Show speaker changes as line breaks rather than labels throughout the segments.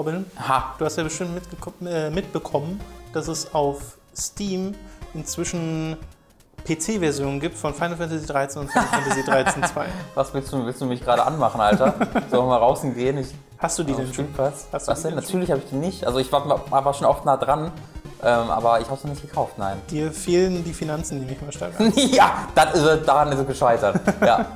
Robin,
Ha.
du hast ja bestimmt äh, mitbekommen, dass es auf Steam inzwischen PC-Versionen gibt von Final Fantasy 13 und Final Fantasy 13 2.
Was willst du, willst du mich gerade anmachen, Alter? Sollen wir mal raus gehen? Ich,
Hast du die denn schon?
Was?
Hast du
was
die
denn?
denn
Natürlich habe ich die nicht. Also ich war, war schon oft nah dran, ähm, aber ich habe es noch nicht gekauft, nein.
Dir fehlen die Finanzen nämlich mal stark an.
ja, das ist, daran ist es gescheitert. Ja,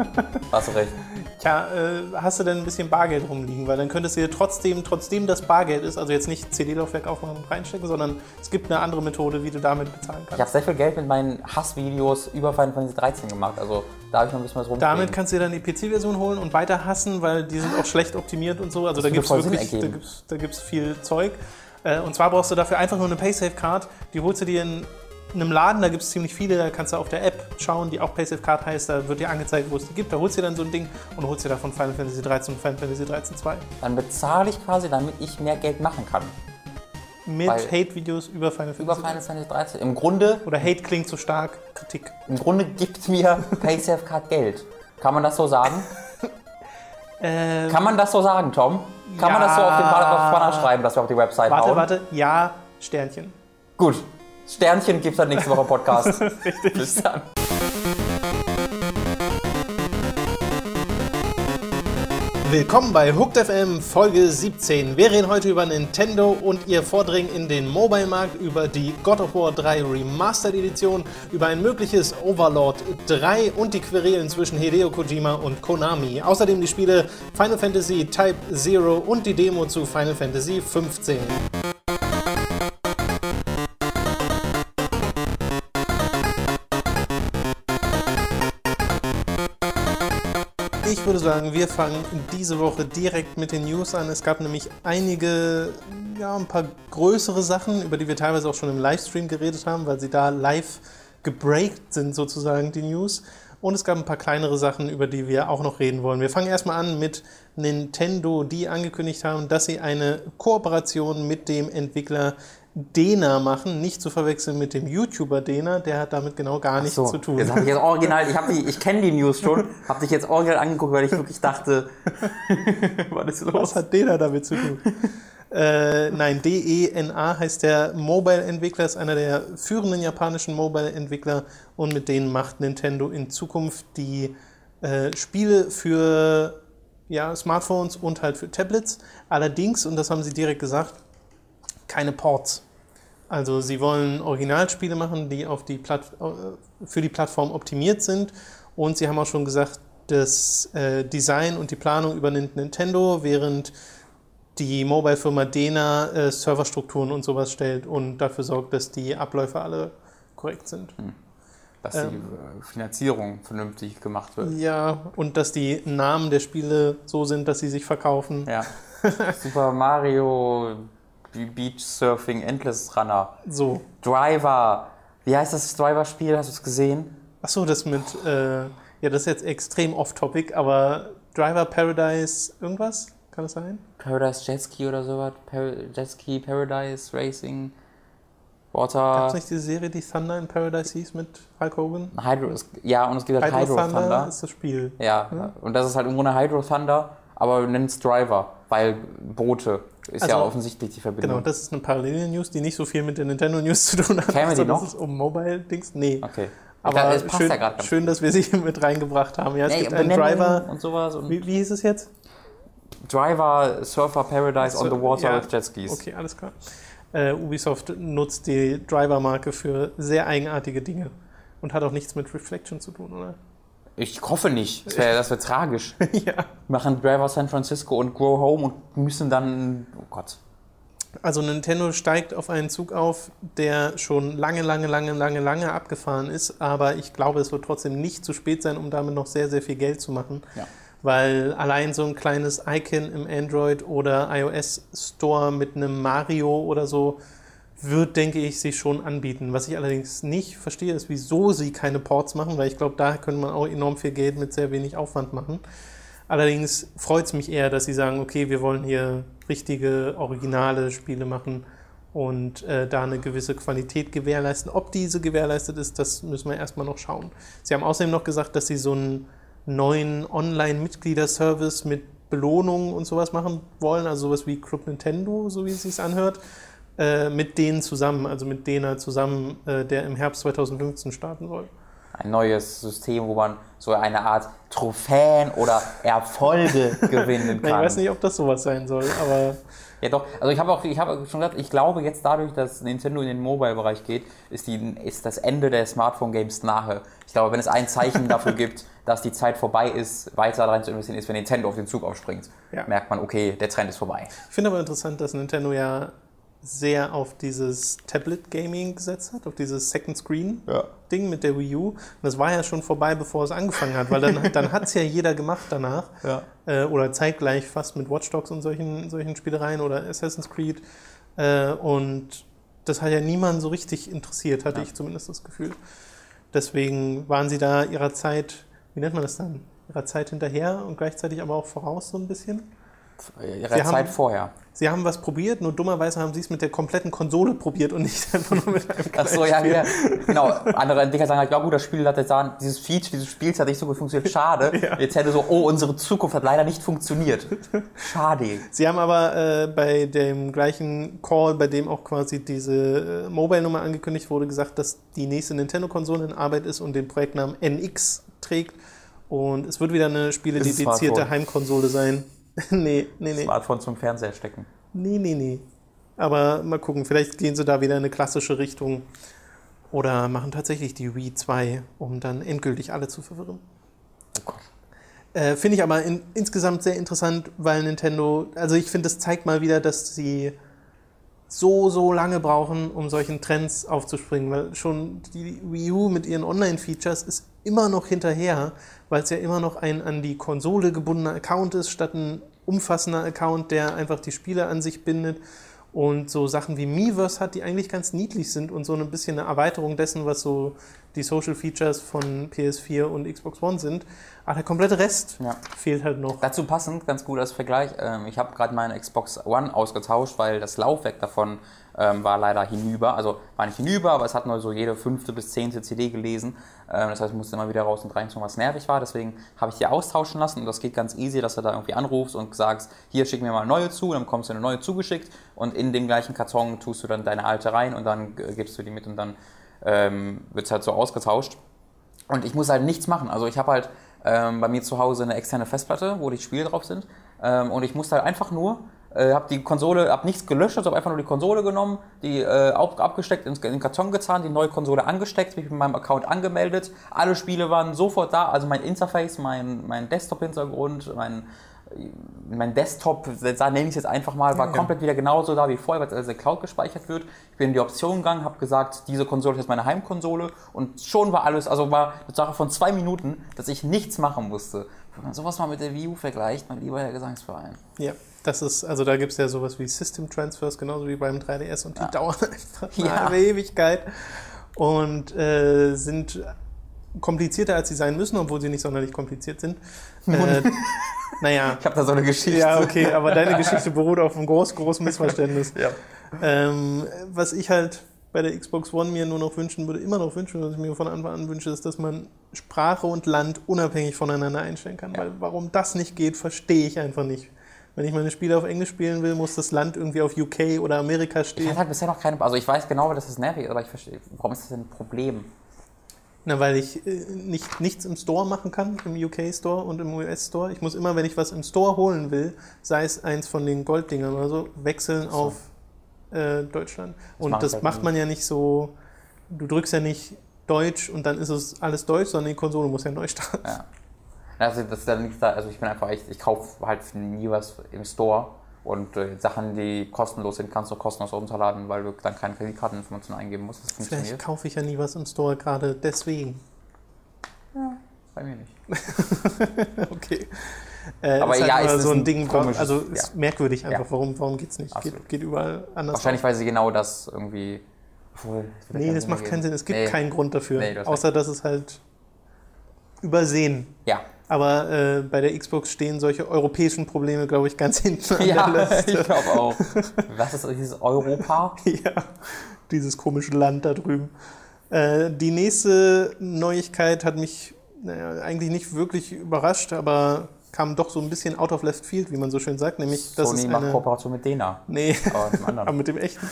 hast du recht.
Tja, äh, hast du denn ein bisschen Bargeld rumliegen? Weil dann könntest du dir trotzdem, trotzdem das Bargeld ist, also jetzt nicht CD-Laufwerk aufmachen und reinstecken, sondern es gibt eine andere Methode, wie du damit bezahlen
Ich habe
kannst.
sehr viel Geld mit meinen Hassvideos über Final Fantasy 13 gemacht. Also da habe ich noch ein bisschen was rumkriegen.
Damit kannst du dir dann die PC-Version holen und weiter hassen, weil die sind auch schlecht optimiert und so. Also da
würde
gibt es wirklich da gibt's, da gibt's viel Zeug. Äh, Und zwar brauchst du dafür einfach nur eine PaySafe-Card. Die holst du dir in einem Laden, da gibt es ziemlich viele, da kannst du auf der App schauen, die auch PaySafe-Card heißt, da wird dir angezeigt, wo es die gibt. Da holst du dir dann so ein Ding und holst dir davon Final Fantasy 13 und Final Fantasy 13 2.
Dann bezahle ich quasi, damit ich mehr Geld machen kann.
Mit Hate-Videos über Final
Über
Fantasy
Final Fantasy 13. Im Grunde,
Oder Hate klingt so stark, Kritik.
im Grunde gibt mir PaySafe Card Geld. Kann man das so sagen?
Ähm,
Kann man das so sagen, Tom? Kann man das so auf den
Ja.
Banner schreiben, dass wir auf die Website
warte,
hauen?
warte, ja, Sternchen.
Gut. Sternchen gibt's dann nächste Woche im Podcast.
Richtig.
Bis dann.
Willkommen bei Hooked FM Folge 17. Wir reden heute über Nintendo und ihr Vordringen in den Mobile-Markt, über die God of War 3 Remastered Edition, über ein mögliches Overlord 3 und die Querelen zwischen Hideo Kojima und Konami. Außerdem die Spiele Final Fantasy Type 0 und die Demo zu Final Fantasy 15. Ich würde sagen, wir fangen diese Woche direkt mit den News an. Es gab nämlich einige, ja, ein paar größere Sachen, über die wir teilweise auch schon im Livestream geredet haben, weil sie da live gebreakt sind, sozusagen, die News. Und es gab ein paar kleinere Sachen, über die wir auch noch reden wollen. Wir fangen erstmal an mit Nintendo, die angekündigt haben, dass sie eine Kooperation mit dem Entwickler Dena machen. Nicht zu verwechseln mit dem YouTuber Dena, der hat damit genau gar nichts
So,
zu tun.
jetzt habe ich jetzt original, ich, die- ich kenne die News schon, habe dich jetzt original angeguckt, weil ich wirklich dachte, was ist
Was hat Dena damit zu tun? äh, nein, DENA heißt der Mobile-Entwickler, ist einer der führenden japanischen Mobile-Entwickler und mit denen macht Nintendo in Zukunft die äh, Spiele für ja, Smartphones und halt für Tablets. Allerdings, und das haben sie direkt gesagt, keine Ports. Also sie wollen Originalspiele machen, die auf die Platt äh, für die Plattform optimiert sind. Und sie haben auch schon gesagt, das äh, Design und die Planung übernimmt Nintendo, während die Mobile-Firma Dena äh, Serverstrukturen und sowas stellt und dafür sorgt, dass die Abläufe alle korrekt sind.
Dass die
Ähm.
äh, Finanzierung vernünftig gemacht wird.
Ja, und dass die Namen der Spiele so sind, dass sie sich verkaufen.
Ja. Super Mario, Beach Surfing, Endless Runner,
So.
Driver. Wie heißt das Driver-Spiel? Hast du es gesehen?
Achso, das mit, äh, ja, das ist jetzt extrem off-topic, aber Driver Paradise irgendwas? Kann das sein?
Paradise Jetski oder sowas? Par Jetski, Paradise Racing,
Gab es
Water.
nicht diese Serie, die Thunder in Paradise hieß mit Hulk Hogan?
Hydro, es- ja, und es gibt halt
Hydro,
Hydro,
Thunder,
Thunder.
ist das Spiel.
Ja, und das ist halt im Grunde Hydro Thunder, aber wir nennen es Driver, weil Boote ist ja
Also,
offensichtlich die
Genau,
Verbindung.
das ist eine Parallel-News, die nicht so viel mit der Nintendo-News zu tun hat.
Käme die
sondern
noch?
es ist um Mobile-Dings. Nee.
Okay.
Aber
passt
schön,
ja ganz
schön, dass wir sie mit reingebracht haben. Ja, es
Nee,
gibt einen Driver.
und sowas und
Wie, wie hieß es jetzt?
Driver Surfer Paradise on the Water
Ja,
with Jetskis.
Okay, alles klar. Äh, Ubisoft nutzt die Driver-Marke für sehr eigenartige Dinge. Und hat auch nichts mit Reflection zu tun, oder?
Ich hoffe nicht. Das wäre das wär tragisch.
ja.
Machen Driver San Francisco und Grow Home und müssen dann. Oh Gott.
Also Nintendo steigt auf einen Zug auf, der schon lange, lange, lange, lange, lange abgefahren ist. Aber ich glaube, es wird trotzdem nicht zu spät sein, um damit noch sehr, sehr viel Geld zu machen.
Ja.
Weil allein so ein kleines Icon im Android oder iOS Store mit einem Mario oder so wird, denke ich, sich schon anbieten. Was ich allerdings nicht verstehe, ist, wieso sie keine Ports machen, weil ich glaube, da könnte man auch enorm viel Geld mit sehr wenig Aufwand machen. Allerdings freut es mich eher, dass sie sagen, okay, wir wollen hier richtige, originale Spiele machen und äh, da eine gewisse Qualität gewährleisten. Ob diese gewährleistet ist, das müssen wir erstmal noch schauen. Sie haben außerdem noch gesagt, dass sie so einen neuen Online-Mitgliederservice mit Belohnungen und sowas machen wollen, also sowas wie Club Nintendo, so wie es sich anhört, äh, mit denen zusammen, also mit denen zusammen, äh, der im Herbst 2015 starten soll.
Ein neues System, wo man so eine Art Trophäen oder Erfolge gewinnen kann.
ich weiß nicht, ob das sowas sein soll, aber.
Ja doch, also ich habe auch, ich habe schon gesagt, ich glaube jetzt dadurch, dass Nintendo in den Mobile-Bereich geht, ist, die, ist das Ende der Smartphone-Games nahe. Ich glaube, wenn es ein Zeichen dafür gibt, dass die Zeit vorbei ist, weiter rein zu investieren, ist, wenn Nintendo auf den Zug aufspringt. Ja. Merkt man, okay, der Trend ist vorbei.
Ich finde aber interessant, dass Nintendo ja sehr auf dieses Tablet-Gaming gesetzt hat, auf dieses Second-Screen-Ding ja. mit der Wii U. Und das war ja schon vorbei, bevor es angefangen hat, weil dann, dann hat es ja jeder gemacht danach. Ja. Äh, oder zeitgleich fast mit Watch Dogs und solchen, solchen Spielereien oder Assassin's Creed. Äh, und das hat ja niemand so richtig interessiert, hatte ja. ich zumindest das Gefühl. Deswegen waren sie da ihrer Zeit, wie nennt man das dann? Ihrer Zeit hinterher und gleichzeitig aber auch voraus so ein bisschen
ihrer Sie Zeit haben, vorher.
Sie haben was probiert, nur dummerweise haben Sie es mit der kompletten Konsole probiert und nicht einfach nur mit einem
Ach so, ja, ja, genau. Andere Entwickler sagen halt, ja gut, das Spiel hat jetzt sagen, dieses Feature, dieses Spiels hat nicht so gut funktioniert, schade. ja. Jetzt hätte so, oh, unsere Zukunft hat leider nicht funktioniert. Schade.
Sie haben aber äh, bei dem gleichen Call, bei dem auch quasi diese äh, Mobile-Nummer angekündigt wurde, gesagt, dass die nächste Nintendo-Konsole in Arbeit ist und den Projektnamen NX trägt. Und es wird wieder eine spiele-dedizierte Heimkonsole sein. nee, nee, nee.
Smartphone zum Fernseher stecken.
Nee, nee, nee. Aber mal gucken, vielleicht gehen sie da wieder in eine klassische Richtung oder machen tatsächlich die Wii 2, um dann endgültig alle zu verwirren. Oh äh, finde ich aber in, insgesamt sehr interessant, weil Nintendo, also ich finde, das zeigt mal wieder, dass sie so, so lange brauchen, um solchen Trends aufzuspringen, weil schon die Wii U mit ihren Online-Features ist immer noch hinterher, weil es ja immer noch ein an die Konsole gebundener Account ist, statt ein umfassender Account, der einfach die Spiele an sich bindet und so Sachen wie Miiverse hat, die eigentlich ganz niedlich sind und so ein bisschen eine Erweiterung dessen, was so die Social Features von PS4 und Xbox One sind. Aber der komplette Rest ja. fehlt halt noch.
Dazu passend, ganz gut als Vergleich, ähm, ich habe gerade meine Xbox One ausgetauscht, weil das Laufwerk davon ähm, war leider hinüber. Also war nicht hinüber, aber es hat nur so jede fünfte bis zehnte CD gelesen. Ähm, das heißt, ich musste immer wieder raus und reinziehen, was nervig war. Deswegen habe ich die austauschen lassen und das geht ganz easy, dass du da irgendwie anrufst und sagst, hier schick mir mal eine neue zu, dann bekommst du eine neue zugeschickt und in den gleichen Karton tust du dann deine alte rein und dann gibst du die mit und dann ähm, wird es halt so ausgetauscht. Und ich muss halt nichts machen. Also ich habe halt ähm, bei mir zu Hause eine externe Festplatte, wo die Spiele drauf sind. Ähm, und ich muss halt einfach nur äh, habe die Konsole, habe nichts gelöscht, also habe einfach nur die Konsole genommen, die äh, abgesteckt, in den Karton gezahnt, die neue Konsole angesteckt, mich mit meinem Account angemeldet. Alle Spiele waren sofort da, also mein Interface, mein, mein Desktop-Hintergrund, mein, mein Desktop, nenne ich es jetzt einfach mal, war ja. komplett wieder genauso da wie vorher, weil es als der Cloud gespeichert wird. Ich bin in die Option gegangen, habe gesagt, diese Konsole ist jetzt meine Heimkonsole und schon war alles, also war eine Sache von zwei Minuten, dass ich nichts machen musste. Wenn man sowas mal mit der Wii U vergleicht, mein lieber Herr Gesangsverein.
Ja. Das ist, also da gibt es ja sowas wie System Transfers, genauso wie beim 3DS und die ja. dauern einfach ja. eine Ewigkeit und äh, sind komplizierter, als sie sein müssen, obwohl sie nicht sonderlich kompliziert sind. Äh, naja.
Ich habe da so eine Geschichte.
Ja, okay, aber deine Geschichte beruht auf einem groß, großen Missverständnis. ja. Ähm, was ich halt bei der Xbox One mir nur noch wünschen würde, immer noch wünschen, was ich mir von Anfang an wünsche, ist, dass man Sprache und Land unabhängig voneinander einstellen kann. Ja. Weil warum das nicht geht, verstehe ich einfach nicht. Wenn ich meine Spiele auf Englisch spielen will, muss das Land irgendwie auf UK oder Amerika stehen.
Ich hatte halt bisher noch keine. Also ich weiß genau, dass das nervig ist, aber ich verstehe, warum ist das denn ein Problem?
Na, weil ich äh, nicht, nichts im Store machen kann, im UK-Store und im US-Store. Ich muss immer, wenn ich was im Store holen will, sei es eins von den Golddingern oder so, wechseln so. auf äh, Deutschland. Das und das halt macht man ja nicht so. Du drückst ja nicht Deutsch und dann ist es alles Deutsch, sondern die Konsole muss ja neu starten. Ja.
Also das ist dann da, also ich bin einfach echt, ich kaufe halt nie was im Store und äh, Sachen, die kostenlos sind, kannst du kostenlos runterladen, weil du dann keine Kreditkarteninformationen eingeben musst. Das
funktioniert. Vielleicht kaufe ich ja nie was im Store, gerade deswegen.
Ja, bei mir nicht.
okay. Äh,
aber ist ja, halt
ist so ein Ding, komisches, also ist ja. merkwürdig einfach, ja. warum, warum geht es nicht? Geht, geht, überall anders.
Wahrscheinlich, auf. weil sie genau das irgendwie.
Obwohl, das nee, das macht keinen Sinn. Es gibt nee. keinen Grund dafür. Nee, außer, dass es halt übersehen.
Ja.
Aber äh, bei der Xbox stehen solche europäischen Probleme, glaube ich, ganz hinten an
ja, der Liste. ich glaube auch. Was ist dieses Europa?
ja, dieses komische Land da drüben. Äh, die nächste Neuigkeit hat mich naja, eigentlich nicht wirklich überrascht, aber kam doch so ein bisschen out of left field, wie man so schön sagt, nämlich dass
Sony
es
macht
eine
Kooperation mit Dena.
nee,
Aber mit dem anderen.
aber mit dem echten,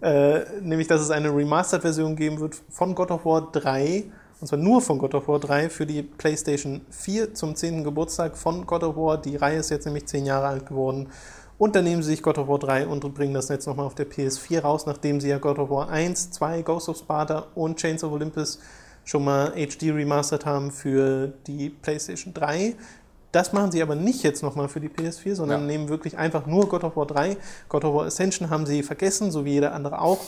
äh, nämlich dass es eine Remastered-Version geben wird von God of War 3 und zwar nur von God of War 3 für die PlayStation 4 zum 10. Geburtstag von God of War. Die Reihe ist jetzt nämlich 10 Jahre alt geworden. Und dann nehmen sie sich God of War 3 und bringen das jetzt nochmal auf der PS4 raus, nachdem sie ja God of War 1, 2, Ghost of Sparta und Chains of Olympus schon mal HD remastered haben für die PlayStation 3. Das machen sie aber nicht jetzt nochmal für die PS4, sondern
Ja.
nehmen wirklich einfach nur God of War 3. God of War Ascension haben sie vergessen, so wie jeder andere auch.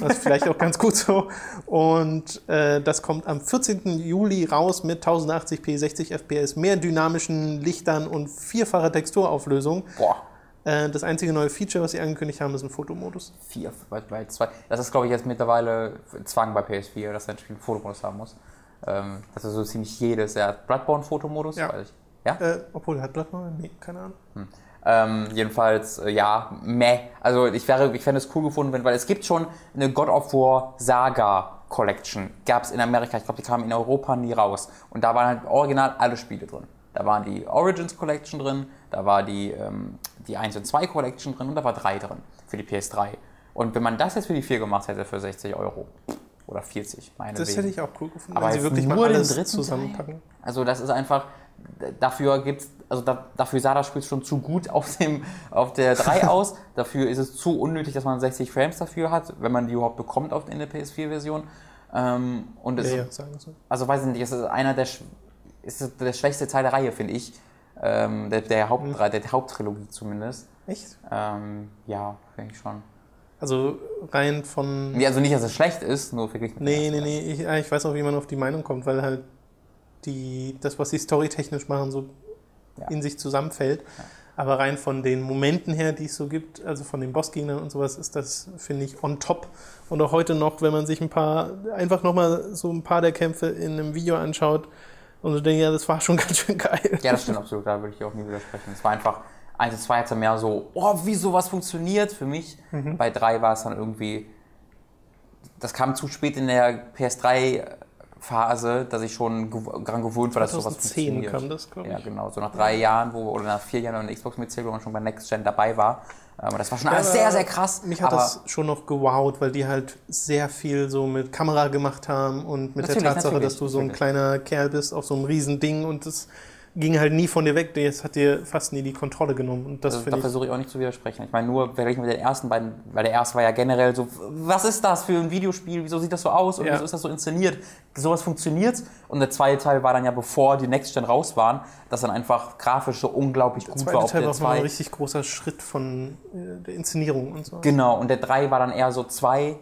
Das ist vielleicht auch ganz gut so. Und äh, das kommt am 14. Juli raus mit 1080p, 60 FPS, mehr dynamischen Lichtern und vierfacher Texturauflösung.
Boah,
Äh, das einzige neue Feature, was sie angekündigt haben, ist ein Fotomodus.
vier, bei, bei zwei. Das ist, glaube ich, jetzt mittlerweile Zwang bei PS4, dass ein Spiel einen Fotomodus haben muss. Ähm, das ist so ziemlich jedes. Er hat Bloodborne-Fotomodus,
Ja.
weiß ich. Ja?
Äh, obwohl, hat Bloodborne? Nee, keine Ahnung.
Ähm, jedenfalls, äh, ja, meh. Also ich wäre, ich fände es cool gefunden, wenn, weil es gibt schon eine God of War Saga Collection. Gab es in Amerika, ich glaube, die kamen in Europa nie raus. Und da waren halt original alle Spiele drin. Da waren die Origins Collection drin, da war die, ähm, die 1 und 2 Collection drin und da war 3 drin für die PS3. Und wenn man das jetzt für die 4 gemacht hätte für 60 Euro oder 40, meine
Das hätte ich auch cool gefunden,
Aber
wenn sie wirklich
nur
mal
den
alles
dritten
zusammenpacken.
Also das ist einfach, dafür gibt's, also da, dafür sah das Spiel schon zu gut auf, dem, auf der 3 aus. Dafür ist es zu unnötig, dass man 60 Frames dafür hat, wenn man die überhaupt bekommt auf, in der PS4-Version. Ähm, und es,
Ja, ja, so.
also weiß ich nicht, es ist einer der, ist der schwächste Teil der Reihe, finde ich. Ähm, der, der, Haupt,
Mhm.
der Haupttrilogie zumindest.
Echt?
Ähm, ja, finde ich schon.
Also rein von.
Nee, also nicht, dass es schlecht ist, nur verglichen mit
Nee, nee, nee, ich, ich weiß auch, wie man auf die Meinung kommt, weil halt die, das, was sie storytechnisch machen, so
Ja.
in sich zusammenfällt. Aber rein von den Momenten her, die es so gibt, also von den Bossgegnern und sowas, ist das, finde ich, on top. Und auch heute noch, wenn man sich ein paar, einfach nochmal so ein paar der Kämpfe in einem Video anschaut und so denkt, ja, das war schon ganz schön geil.
Ja, das stimmt absolut, da würde ich auch nie widersprechen. Es war einfach, 1 und 2 hat es mehr so, oh, wie sowas funktioniert für mich.
Mhm.
Bei 3 war es dann irgendwie, das kam zu spät in der PS3-Phase, dass ich schon daran gewöhnt war, dass sowas
2010
funktioniert.
kam das, glaube ich.
Ja, genau. So nach drei Jahren, wo, oder nach vier Jahren eine Xbox mitzählt, wo man schon bei Next Gen dabei war. Ähm, das war schon alles
aber
sehr, sehr krass.
Mich hat
aber
das schon noch gewowt, weil die halt sehr viel so mit Kamera gemacht haben und mit
Natürlich,
der Tatsache, dass du so ein
natürlich.
kleiner Kerl bist auf so einem riesen Ding und das ging halt nie von dir weg. Das hat dir fast nie die Kontrolle genommen. Und das
Also, da versuche ich auch nicht zu widersprechen. Ich meine, nur verglichen mit den ersten beiden, weil der erste war ja generell so, was ist das für ein Videospiel? Wieso sieht das so aus? Und
Ja.
wieso ist das so inszeniert? Sowas funktioniert. Und der zweite Teil war dann ja, bevor die Next Gen raus waren, dass dann einfach grafisch so unglaublich
Der
gut
zweite
war auf
Teil
der
war auch noch ein
2.
richtig großer Schritt von äh, der Inszenierung und so.
Genau, und der 3 war dann eher so 2.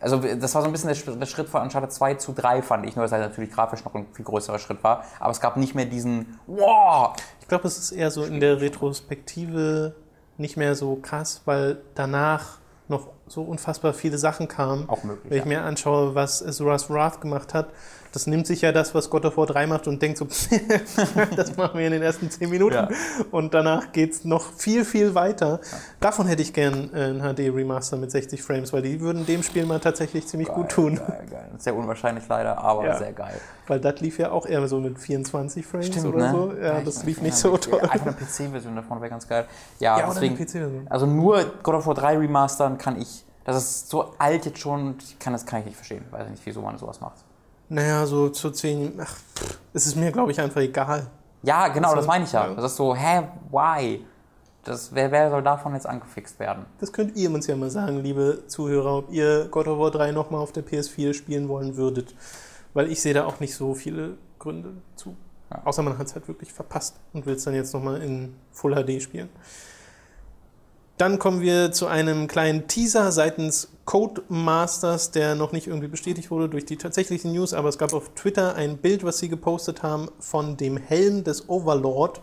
Also das war so ein bisschen der, Schritt- von Uncharted 2 zu 3, fand ich. Nur, dass er natürlich grafisch noch ein viel größerer Schritt war. Aber es gab nicht mehr diesen, wow,
Ich glaube, es ist eher so in der Retrospektive nicht mehr so krass, weil danach noch so unfassbar viele Sachen kamen.
Auch möglich,
Wenn ich
ja.
mir anschaue, was Azura's Wrath gemacht hat, das nimmt sich ja das, was God of War 3 macht und denkt so, das machen wir in den ersten 10 Minuten.
Ja.
Und danach geht es noch viel, viel weiter. Davon hätte ich gern ein HD-Remaster mit 60 Frames, weil die würden dem Spiel mal tatsächlich ziemlich gut tun.
Geil, geil. Sehr unwahrscheinlich leider, aber
Ja.
sehr geil.
Weil das lief ja auch eher so mit 24 Frames
Stimmt,
oder
ne?
so. Ja, das lief
ja,
nicht so toll.
Einfach eine PC-Version davon wäre ganz geil. Ja,
Ja, oder eine
deswegen,
PC-Version.
also nur God of War 3 remastern kann ich, das ist so alt jetzt schon, ich kann das kann ich nicht verstehen. Weiß nicht, wieso man sowas macht.
Naja, so zu 10. Ach, pff, es ist mir, glaube ich, einfach egal.
Ja, genau,
Also,
das meine ich ja.
ja.
Das ist so, hä, why? Das, wer, wer soll davon jetzt angefixt werden?
Das könnt ihr uns ja mal sagen, liebe Zuhörer, ob ihr God of War 3 nochmal auf der PS4 spielen wollen würdet. Weil ich sehe da auch nicht so viele Gründe zu.
Ja.
Außer man hat es halt wirklich verpasst und will es dann jetzt nochmal in Full HD spielen. Dann kommen wir zu einem kleinen Teaser seitens Codemasters, der noch nicht irgendwie bestätigt wurde durch die tatsächlichen News, aber es gab auf Twitter ein Bild, was sie gepostet haben von dem Helm des Overlord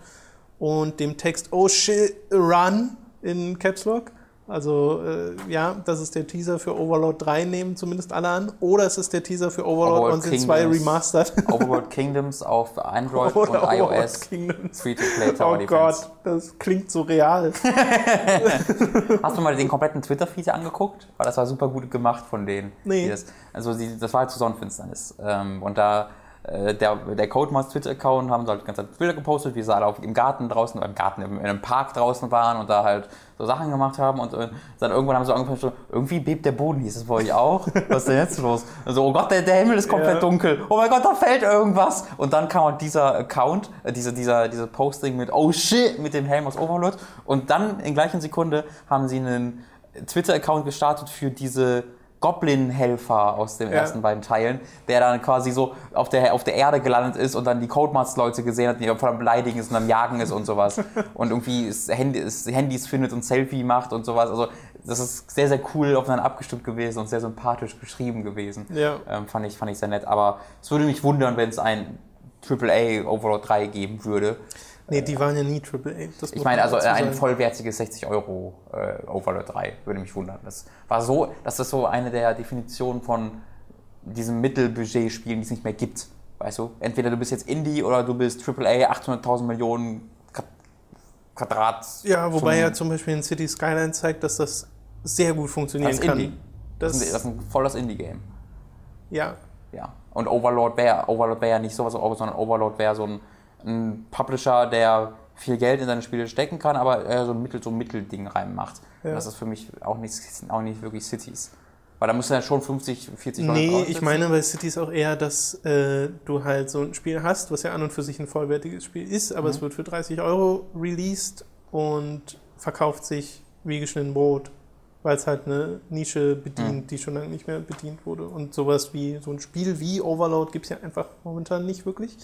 und dem Text Oh shit, run in Caps Lock. Also äh, ja, das ist der Teaser für Overlord 3, nehmen zumindest alle an. Oder es ist der Teaser für Overlord,
Overlord
und sind zwei. Remastered.
Overworld Kingdoms auf Android
Oder
und
Overlord
iOS.
Kingdoms.
Free-to-play Tower
Oh
Defense.
Gott, das klingt so real.
Hast du mal den kompletten Twitter-Feed angeguckt? Weil das war super gut gemacht von denen.
Nee.
Das, also das war halt zur Sonnenfinsternis. Ähm, und da äh, der, der Codemasters Twitter-Account, haben so halt ganz Bilder gepostet, wie sie alle auf, im Garten draußen, im Garten, in einem Park draußen waren und da halt so Sachen gemacht haben und äh, dann irgendwann haben sie angefangen, so, irgendwie bebt der Boden, hieß es bei euch auch? Was ist denn jetzt los? Also, oh Gott, der, der Himmel ist komplett
Ja.
dunkel. Oh mein Gott, da fällt irgendwas. Und dann kam halt dieser Account, äh, diese, dieser, diese Posting mit, oh shit, mit dem Helm aus Overlord. Und dann in gleichen Sekunde haben sie einen Twitter-Account gestartet für diese Goblin-Helfer aus den
Ja.
ersten beiden Teilen, der dann quasi so auf der, auf der Erde gelandet ist und dann die Codemasters-Leute gesehen hat, die voll am Beleidigen ist und am Jagen ist und sowas. und irgendwie es Handy, es Handys findet und Selfie macht und sowas. Also das ist sehr, sehr cool aufeinander abgestimmt gewesen und sehr sympathisch geschrieben gewesen.
Ja.
Ähm, fand, ich, fand ich sehr nett. Aber es würde mich wundern, wenn es ein AAA Overlord 3 geben würde.
Nee, die waren ja nie AAA. Das
Ich meine, also ein vollwertiges 60 Euro äh, Overlord 3 würde mich wundern. Das war so, das ist so eine der Definitionen von diesen Mittelbudget-Spielen, die es nicht mehr gibt. Weißt du? Entweder du bist jetzt Indie oder du bist AAA, 800.000 Millionen Quad- Quadrat.
Ja, wobei ja zum Beispiel in City Skyline zeigt, dass das sehr gut funktionieren
Das ist
kann.
Indie. Das,
Das,
ist, das ein volles Indie-Game.
ja,
Ja. Und Overlord wäre Overlord wäre ja nicht sowas, sondern Overlord wäre so ein, ein Publisher, der viel Geld in seine Spiele stecken kann, aber äh, so ein Mittel, so ein Mittelding reinmacht.
Ja.
Das ist für mich auch nicht, auch nicht wirklich Cities. Weil da musst du ja schon 50, 40 Leute
Nee, ich meine bei Cities auch eher, dass äh, du halt so ein Spiel hast, was ja an und für sich ein vollwertiges Spiel ist, aber
Mhm.
es wird für 30 Euro released und verkauft sich wie geschnitten Brot, weil es halt eine Nische bedient,
Mhm.
die schon lange nicht mehr bedient wurde. Und sowas wie so ein Spiel wie Overload gibt es ja einfach momentan nicht wirklich.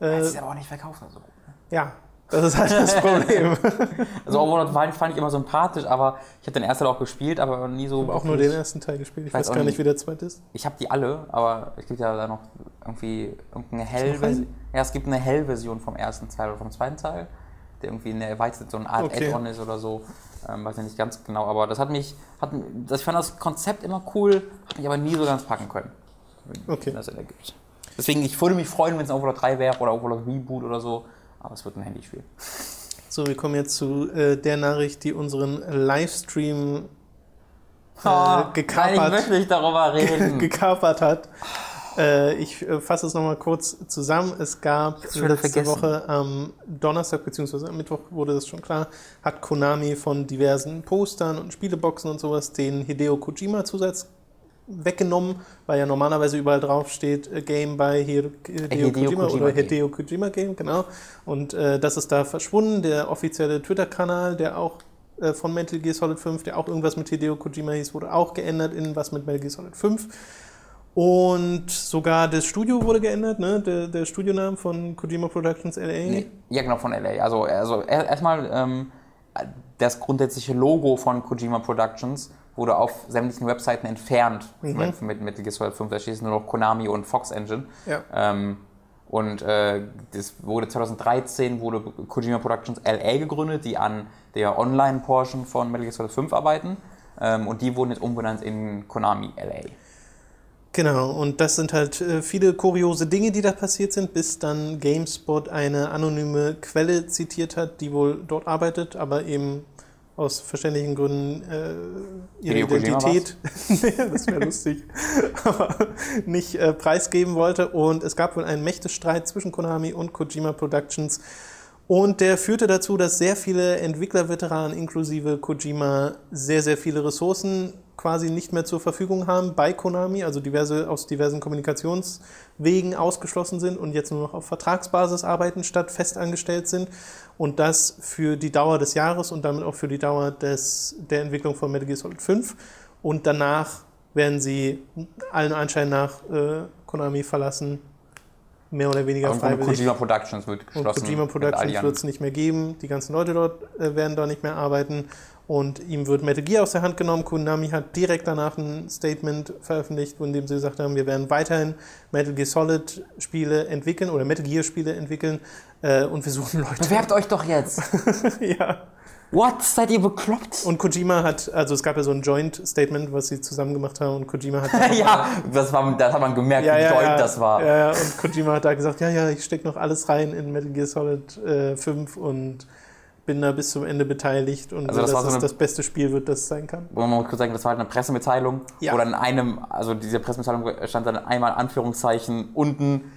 Äh,
Das ist aber auch nicht verkauft. Also,
ja, das ist halt das Problem.
also Overlord fand, fand ich immer sympathisch, aber ich habe den ersten Teil auch gespielt, aber nie so.
Ich habe auch nur den ersten Teil gespielt. Ich
Weiß
weiß gar nicht, wie der zweite ist.
Ich habe die alle, aber es gibt ja da noch irgendwie irgendeine Hell-Version.
einen?
Ja, es gibt eine Hell-Version vom ersten Teil oder vom zweiten Teil, der irgendwie eine erweiterte, so eine Art
Okay.
Add-on ist oder so. Ähm, weiß ich nicht ganz genau, aber das hat mich, hat, das, ich fand das Konzept immer cool, hat mich aber nie so ganz packen können.
Okay.
Wenn das ergibt. Deswegen, ich würde mich freuen, wenn es ein Overlord 3 wäre oder Overlord Reboot oder so, aber es wird ein Handyspiel.
So, wir kommen jetzt zu äh, der Nachricht, die unseren Livestream
Ah,
äh, gekapert,
Nein, ich möchte nicht darüber reden.
gekapert hat. Äh, ich äh, fasse es nochmal kurz zusammen. Es gab letzte
vergessen.
Woche am Donnerstag bzw. am Mittwoch wurde das schon klar, hat Konami von diversen Postern und Spieleboxen und sowas den Hideo Kojima Zusatz weggenommen, weil ja normalerweise überall drauf steht äh, Game by Hideo, Kojima,
Kojima
oder. Hideo Kojima Game, genau. Und äh, das ist da verschwunden. Der offizielle Twitter-Kanal, der auch äh, von Metal Gear Solid 5, der auch irgendwas mit Hideo Kojima hieß, wurde auch geändert in was mit Metal Gear Solid 5. Und sogar das Studio wurde geändert, ne? Der, der Studionamen von Kojima Productions LA.
Nee, ja, genau, von LA. Also, also er- erstmal ähm, das grundsätzliche Logo von Kojima Productions wurde auf sämtlichen Webseiten entfernt
Mhm.
mit, mit Metal Gear Solid 5. Da steht nur noch Konami und Fox Engine.
Ja.
Ähm, und äh, das wurde 2013 wurde Kojima Productions LA gegründet, die an der Online-Portion von Metal Gear Solid 5 arbeiten. Ähm, und die wurden jetzt umbenannt in Konami LA.
Genau, und das sind halt äh, viele kuriose Dinge, die da passiert sind, bis dann GameSpot eine anonyme Quelle zitiert hat, die wohl dort arbeitet, aber eben aus verständlichen Gründen äh, ihre Identität, das wäre lustig, aber nicht äh, preisgeben wollte. Und es gab wohl einen Mächtestreit zwischen Konami und Kojima Productions. Und der führte dazu, dass sehr viele Entwicklerveteranen inklusive Kojima sehr, sehr viele Ressourcen quasi nicht mehr zur Verfügung haben bei Konami, also diverse aus diversen Kommunikationswegen ausgeschlossen sind und jetzt nur noch auf Vertragsbasis arbeiten statt festangestellt sind. Und das für die Dauer des Jahres und damit auch für die Dauer des, der Entwicklung von Metal Gear Solid 5. Und danach werden sie allen Anschein nach äh, Konami verlassen, mehr oder weniger
Und
freiwillig.
Kojima Productions wird
Und
geschlossen.
Kojima
mit all
Productions wird es nicht mehr geben. Die ganzen Leute dort äh, werden da nicht mehr arbeiten. Und ihm wird Metal Gear aus der Hand genommen. Konami hat direkt danach ein Statement veröffentlicht, in dem sie gesagt haben, wir werden weiterhin Metal Gear Solid Spiele entwickeln oder Metal Gear Spiele entwickeln äh, und wir suchen Leute.
Bewerbt euch doch jetzt!
ja.
What? Seid ihr bekloppt?
Und Kojima hat, also es gab ja so ein Joint Statement, was sie zusammen gemacht haben und Kojima hat
ja, das, war, das hat man gemerkt,
ja,
wie
ja,
joint
ja,
das war.
Ja, ja, und Kojima hat da gesagt, ja, ja, ich stecke noch alles rein in Metal Gear Solid äh, 5 und bin da bis zum Ende beteiligt und
Also das
so, dass
so eine-
das beste Spiel wird, das es sein kann.
Und man muss kurz sagen, das war halt eine Pressemitteilung,
Ja.
dann in einem, also diese Pressemitteilung stand dann einmal Anführungszeichen unten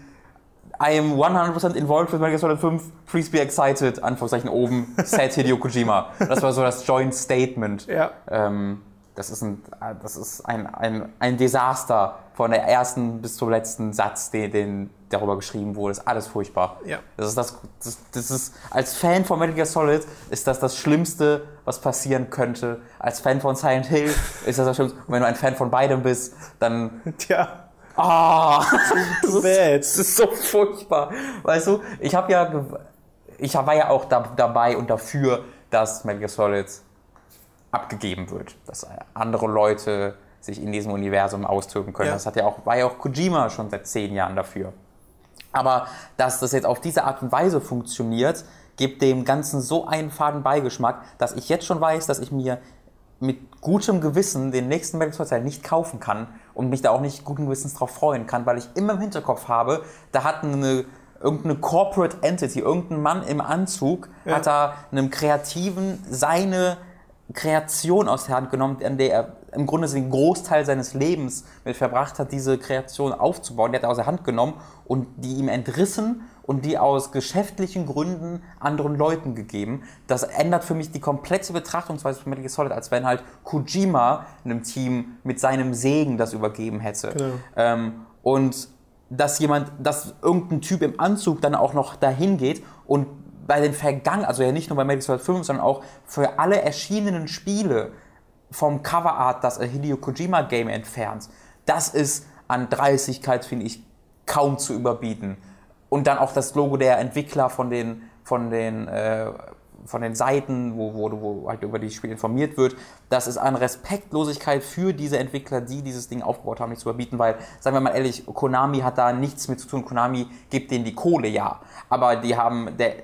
I am 100% involved with Metal Gear Solid 5, please be excited, Anführungszeichen oben, said Hideo Kojima. Das war so das Joint Statement.
Ja.
Ähm, das ist, ein, das ist ein, ein, ein Desaster von der ersten bis zum letzten Satz, den, den darüber geschrieben wurde. Das ist alles furchtbar.
Ja.
Das ist das, das, das ist, als Fan von Metal Gear Solid ist das das Schlimmste, was passieren könnte. Als Fan von Silent Hill ist das das Schlimmste. Und wenn du ein Fan von beidem bist, dann
Tja,
Ah, das, ist,
bad.
das ist so furchtbar. Weißt du, ich habe ja, ich war ja auch da, dabei und dafür, dass Metal Gear Solid abgegeben wird, dass andere Leute sich in diesem Universum austoben können.
Ja.
Das hat ja auch, war ja auch Kojima schon seit zehn Jahren dafür. Aber dass das jetzt auf diese Art und Weise funktioniert, gibt dem Ganzen so einen faden Beigeschmack, dass ich jetzt schon weiß, dass ich mir mit gutem Gewissen den nächsten Metal Gear Solid nicht kaufen kann und mich da auch nicht guten Gewissens drauf freuen kann, weil ich immer im Hinterkopf habe, da hat eine irgendeine Corporate Entity, irgendein Mann im Anzug,
Ja.
hat da einem Kreativen seine Kreation aus der Hand genommen, an der er im Grunde den Großteil seines Lebens mit verbracht hat, diese Kreation aufzubauen. Die hat er aus der Hand genommen und die ihm entrissen und die aus geschäftlichen Gründen anderen Leuten gegeben. Das ändert für mich die komplette Betrachtungsweise von Metal Gear Solid, als wenn halt Kojima einem Team mit seinem Segen das übergeben hätte.
Genau.
Ähm, und dass jemand, dass irgendein Typ im Anzug dann auch noch dahin geht und bei den vergangenen, also ja nicht nur bei Metal Solid 5, sondern auch für alle erschienenen Spiele vom Coverart das Hideo Kojima Game entfernt, das ist an Dreistigkeit, finde ich, kaum zu überbieten. Und dann auch das Logo der Entwickler von den, von den, äh, von den Seiten, wo, wo, wo halt über die Spiele informiert wird, das ist an Respektlosigkeit für diese Entwickler, die dieses Ding aufgebaut haben, nicht zu überbieten, weil, sagen wir mal ehrlich, Konami hat da nichts mit zu tun. Konami gibt denen die Kohle, ja. Aber die haben, der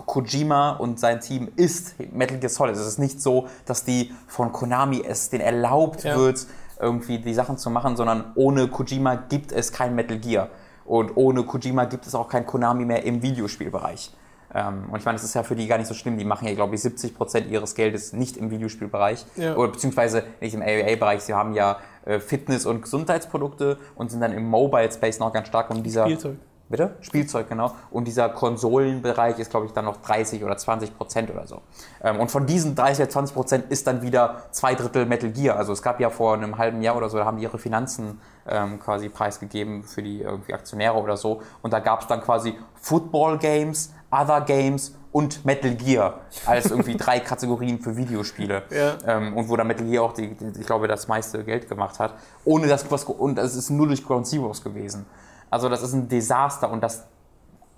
Kojima und sein Team ist Metal Gear Solid. Es ist nicht so, dass die von Konami es denen erlaubt
Ja.
wird, irgendwie die Sachen zu machen, sondern ohne Kojima gibt es kein Metal Gear. Und ohne Kojima gibt es auch kein Konami mehr im Videospielbereich. Ähm, und ich meine, das ist ja für die gar nicht so schlimm. Die machen ja, glaube ich, 70% ihres Geldes nicht im Videospielbereich.
Ja.
Oder beziehungsweise nicht im AAA-Bereich. Sie haben ja äh, Fitness- und Gesundheitsprodukte und sind dann im Mobile-Space noch ganz stark. Und dieser
Spielzeug.
Bitte? Spielzeug, genau. Und dieser Konsolenbereich ist, glaube ich, dann noch 30 oder 20 Prozent oder so. Ähm, und von diesen 30 oder 20 Prozent ist dann wieder zwei Drittel Metal Gear. Also es gab ja vor einem halben Jahr oder so, da haben die ihre Finanzen ähm, quasi preisgegeben für die irgendwie Aktionäre oder so. Und da gab es dann quasi Football Games, Other Games und Metal Gear als irgendwie drei Kategorien für Videospiele.
Ja.
Ähm, und wo dann Metal Gear auch, die, die, ich glaube, das meiste Geld gemacht hat. Ohne das, was, und es ist nur durch Ground Zeroes gewesen. Also das ist ein Desaster und das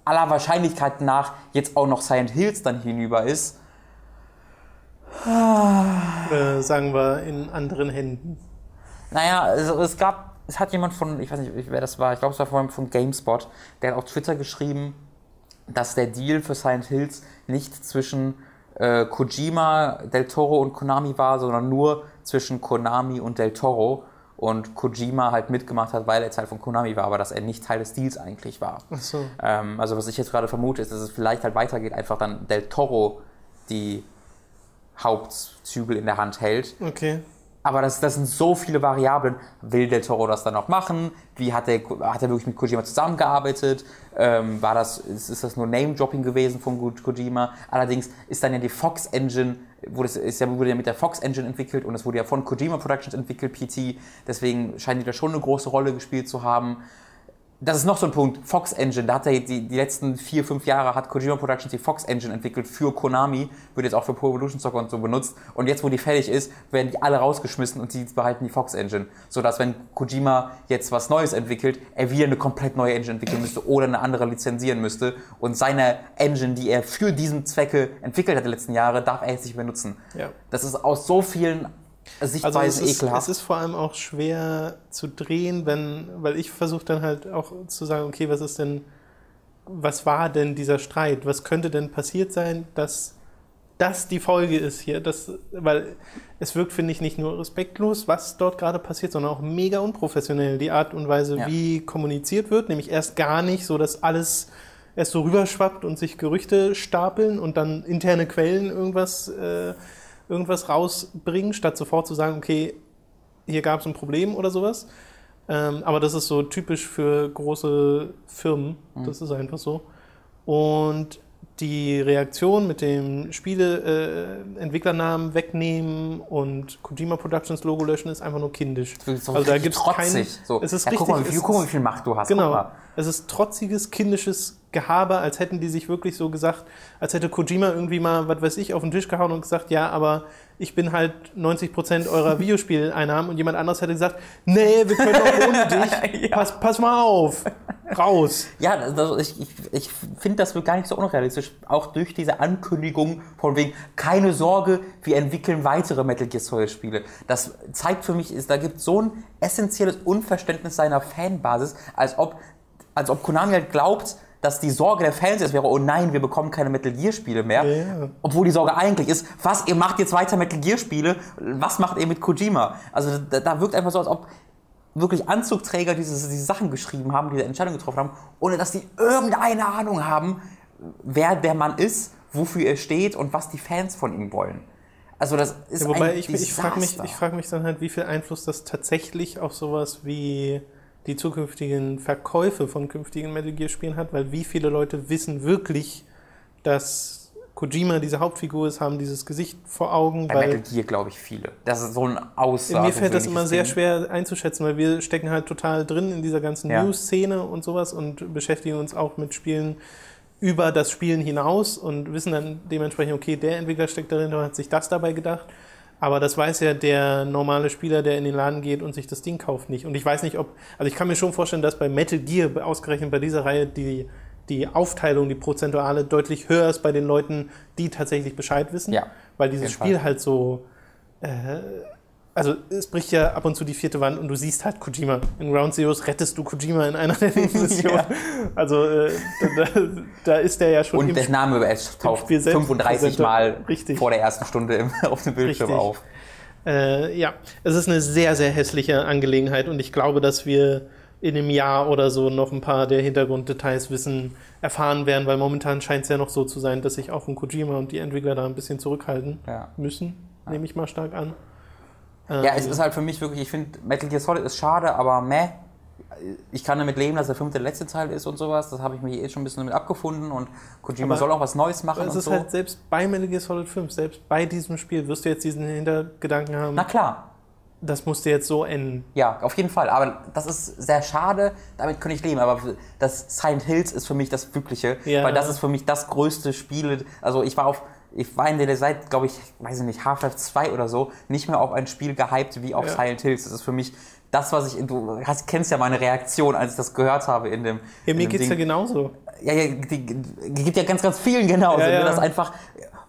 aller Wahrscheinlichkeit nach jetzt auch noch Silent Hills dann hinüber ist.
Äh, sagen wir in anderen Händen.
Naja, also es gab, es hat jemand von, ich weiß nicht, wer das war, ich glaube, es war von, von GameSpot, der hat auf Twitter geschrieben, dass der Deal für Silent Hills nicht zwischen äh, Kojima, Del Toro und Konami war, sondern nur zwischen Konami und Del Toro und Kojima halt mitgemacht hat, weil er Teil von Konami war, aber dass er nicht Teil des Deals eigentlich war.
Ach so.
Ähm, also was ich jetzt gerade vermute, ist, dass es vielleicht halt weitergeht, einfach dann Del Toro die Hauptzügel in der Hand hält.
Okay.
Aber das, das sind so viele Variablen. Will Del Toro das dann noch machen? Wie hat er, hat er wirklich mit Kojima zusammengearbeitet? Ähm, war das, ist, ist das nur Name-Dropping gewesen von Ko- Kojima? Allerdings ist dann ja die Fox Engine, wurde, es, ist ja, wurde ja mit der Fox Engine entwickelt und es wurde ja von Kojima Productions entwickelt, PT. Deswegen scheinen die da schon eine große Rolle gespielt zu haben das ist noch so ein Punkt. Fox Engine, da hat er die, die letzten vier, fünf Jahre hat Kojima Productions die Fox Engine entwickelt für Konami, wird jetzt auch für Pro Evolution Soccer und so benutzt. Und jetzt, wo die fertig ist, werden die alle rausgeschmissen und die behalten die Fox Engine. Sodass, wenn Kojima jetzt was Neues entwickelt, er wieder eine komplett neue Engine entwickeln müsste oder eine andere lizenzieren müsste. Und seine Engine, die er für diesen Zwecke entwickelt hat die letzten Jahre, darf er jetzt nicht mehr nutzen.
Ja.
Das ist aus so vielen
Also
Sichtweisen
es ist,
ekelhaft.
es ist vor allem auch schwer zu drehen, wenn, weil ich versuche dann halt auch zu sagen, okay, was ist denn, was war denn dieser Streit? Was könnte denn passiert sein, dass das die Folge ist hier? Das, weil es wirkt, finde ich, nicht nur respektlos, was dort gerade passiert, sondern auch mega unprofessionell. Die Art und Weise,
Ja.
wie kommuniziert wird, nämlich erst gar nicht, so dass alles erst so rüberschwappt und sich Gerüchte stapeln und dann interne Quellen irgendwas, äh, irgendwas rausbringen, statt sofort zu sagen, okay, hier gab es ein Problem oder sowas. Ähm, aber das ist so typisch für große Firmen.
Mhm.
Das ist einfach so. Und die Reaktion mit dem Spieleentwicklernamen äh, wegnehmen und Kojima Productions Logo löschen ist einfach nur kindisch.
Doch
Also da gibt's keinen-
So.
es ist
ja, guck,
richtig-
mal, wie guck mal, wie viel Macht du hast. Guck
Genau. Es ist trotziges, kindisches Gehabe, als hätten die sich wirklich so gesagt, als hätte Kojima irgendwie mal, was weiß ich, auf den Tisch gehauen und gesagt, ja, aber ich bin halt 90% eurer Videospieleinnahmen und jemand anderes hätte gesagt, nee, wir können auch ohne dich,
Ja.
pass, pass mal auf, raus.
Ja, das, ich, ich, ich finde das wird gar nicht so unrealistisch. Auch durch diese Ankündigung von wegen, keine Sorge, wir entwickeln weitere Metal Gear Solid Spiele. Das zeigt für mich, ist, da gibt so ein essentielles Unverständnis seiner Fanbasis, als ob, als ob Konami halt glaubt, dass die Sorge der Fans jetzt wäre, oh nein, wir bekommen keine Metal Gear Spiele mehr.
Ja.
Obwohl die Sorge eigentlich ist, was, ihr macht jetzt weiter Metal Gear Spiele, was macht ihr mit Kojima? Also da, da wirkt einfach so, als ob wirklich Anzugträger diese, diese Sachen geschrieben haben, diese Entscheidung getroffen haben, ohne dass die irgendeine Ahnung haben, wer der Mann ist, wofür er steht und was die Fans von ihm wollen. Also das ist
Ja, wobei
ein
ich, ich frage mich, ich frag mich dann halt, wie viel Einfluss das tatsächlich auf sowas wie die zukünftigen Verkäufe von künftigen Metal Gear Spielen hat, weil wie viele Leute wissen wirklich, dass Kojima diese Hauptfigur ist, haben dieses Gesicht vor Augen,
Bei
weil
Metal Gear glaube ich viele. Das ist so ein Aussage.
mir fällt das immer sehr schwer einzuschätzen, weil wir stecken halt total drin in dieser ganzen
Ja.
News-Szene und sowas und beschäftigen uns auch mit Spielen über das Spielen hinaus und wissen dann dementsprechend, okay, der Entwickler steckt darin und hat sich das dabei gedacht. Aber das weiß ja der normale Spieler, der in den Laden geht und sich das Ding kauft, nicht. Und ich weiß nicht, ob, also ich kann mir schon vorstellen, dass bei Metal Gear, ausgerechnet bei dieser Reihe, die, die Aufteilung, die prozentuale deutlich höher ist bei den Leuten, die tatsächlich Bescheid wissen.
Ja,
Weil dieses Spiel
Fall.
halt so, äh, also es bricht ja ab und zu die vierte Wand und du siehst halt Kojima. In Ground Zeroes rettest du Kojima in einer der Nebenmissionen. Also äh, da, da, ist der ja schon
Und der Name taucht
Spiel selbst
35
präsenter.
Mal
Richtig.
vor der ersten Stunde auf dem Bildschirm
Richtig.
auf.
Äh, ja, es ist eine sehr, sehr hässliche Angelegenheit und ich glaube, dass wir in einem Jahr oder so noch ein paar der Hintergrunddetails wissen, erfahren werden, weil momentan scheint es ja noch so zu sein, dass sich auch ein Kojima und die Entwickler da ein bisschen zurückhalten
Ja.
müssen, nehme ich mal stark an.
Ja, es ist halt für mich wirklich, ich finde, Metal Gear Solid ist schade, aber meh. Ich kann damit leben, dass der fünfte der letzte Teil ist und sowas. Das habe ich mir eh schon ein bisschen damit abgefunden und Kojima soll auch was Neues machen
es ist
so.
halt selbst bei Metal Gear Solid 5, selbst bei diesem Spiel wirst du jetzt diesen Hintergedanken haben,
Na klar,
das musste jetzt so enden.
ja, auf jeden Fall. Aber das ist sehr schade, damit könnte ich leben. Aber das Silent Hills ist für mich das Wirkliche,
Ja.
weil das ist für mich das größte Spiel. Also ich war auf, ich war in der seit, glaube ich, weiß ich nicht, Half-Life 2 oder so, nicht mehr auf ein Spiel gehypt wie auf
Ja.
Silent Hills. Das ist für mich das, was ich, du hast, kennst ja meine Reaktion, als ich das gehört habe in dem.
Ja,
in
mir geht's
Ding.
ja genauso.
Ja, ja, die, die gibt ja ganz, ganz vielen genauso.
Ja, ja.
Das einfach,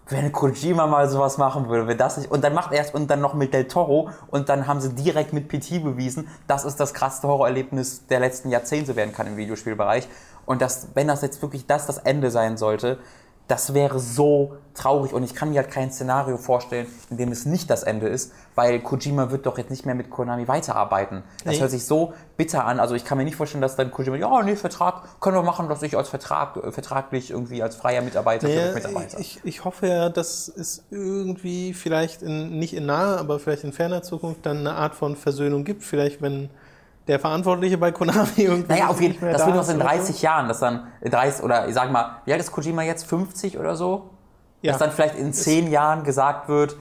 wenn Kojima mal sowas machen würde, wenn das nicht, und dann macht er erst und dann noch mit Del Toro und dann haben sie direkt mit PT bewiesen, dass es das krasseste Horrorerlebnis der letzten Jahrzehnte werden kann im Videospielbereich. Und das, wenn das jetzt wirklich das das Ende sein sollte, das wäre so traurig und ich kann mir halt kein Szenario vorstellen, in dem es nicht das Ende ist, weil Kojima wird doch jetzt nicht mehr mit Konami weiterarbeiten. Das
Nee.
hört sich so bitter an. Also ich kann mir nicht vorstellen, dass dann Kojima, ja, nee, Vertrag können wir machen, dass ich als Vertrag, äh, vertraglich irgendwie als freier Mitarbeiter mich Mitarbeiter.
ich, ich hoffe ja, dass es irgendwie vielleicht in, nicht in naher, aber vielleicht in ferner Zukunft dann eine Art von Versöhnung gibt. Vielleicht, wenn der Verantwortliche bei Konami irgendwie.
naja, auf jeden Fall. Das
da
wird was in
oder so.
30 Jahren, dass dann in 30 oder ich sag mal, wie alt ist Kojima jetzt? 50 oder so?
Ja.
Dass dann vielleicht in 10 Jahren gesagt wird,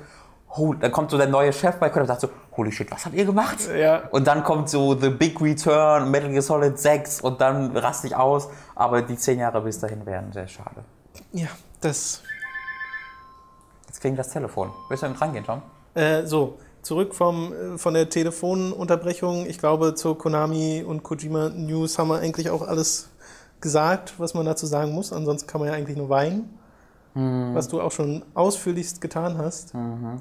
oh, dann kommt so der neue Chef bei Konami und sagt so, holy shit, was habt ihr gemacht?
Ja.
Und dann kommt so The Big Return, Metal Gear Solid 6 und dann raste ich aus. Aber die 10 Jahre bis dahin wären sehr schade.
Ja, das.
Jetzt kriegen das Telefon. Willst du damit rangehen, Tom?
Äh, so, zurück vom, äh, von der Telefonunterbrechung. Ich glaube, zur Konami und Kojima News haben wir eigentlich auch alles gesagt, was man dazu sagen muss. Ansonsten kann man ja eigentlich nur weinen. Was du auch schon ausführlichst getan hast.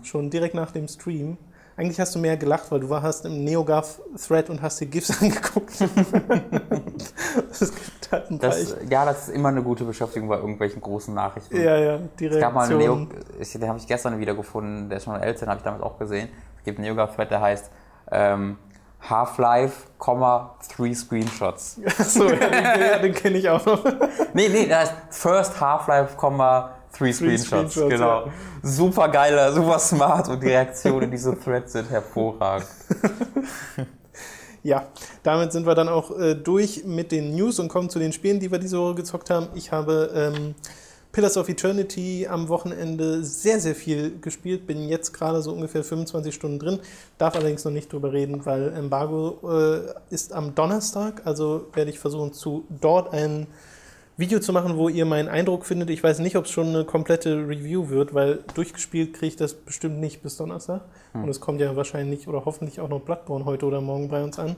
Schon direkt nach dem Stream. Eigentlich hast du mehr gelacht, weil du war, hast im NeoGAF-Thread und hast dir GIFs angeguckt. es gibt halt ein
Das, ja, das ist immer eine gute Beschäftigung bei irgendwelchen großen Nachrichten.
Ja, ja, die
Es gab mal einen Neo, ich, den habe ich gestern wieder gefunden, der ist schon älter, den habe ich damals auch gesehen. Es gibt einen Yoga-Thread, der heißt ähm, Half-Life, Three Screenshots.
Achso, ja, den, den kenne ich auch noch.
Nee, nee, der heißt First Half-Life, Three Screenshots.
Screenshots,
genau.
ja.
Super geiler, super smart und die Reaktionen in diese Threads sind hervorragend.
Ja, damit sind wir dann auch äh, durch mit den News und kommen zu den Spielen, die wir diese Woche gezockt haben. Ich habe ähm, Pillars of Eternity am Wochenende sehr, sehr viel gespielt. Bin jetzt gerade so ungefähr 25 Stunden drin. Darf allerdings noch nicht drüber reden, weil Embargo äh, ist am Donnerstag. Also werde ich versuchen, zu dort ein Video zu machen, wo ihr meinen Eindruck findet. Ich weiß nicht, ob es schon eine komplette Review wird, weil durchgespielt kriege ich das bestimmt nicht bis Donnerstag. Hm. Und es kommt ja wahrscheinlich oder hoffentlich auch noch Bloodborne heute oder morgen bei uns an.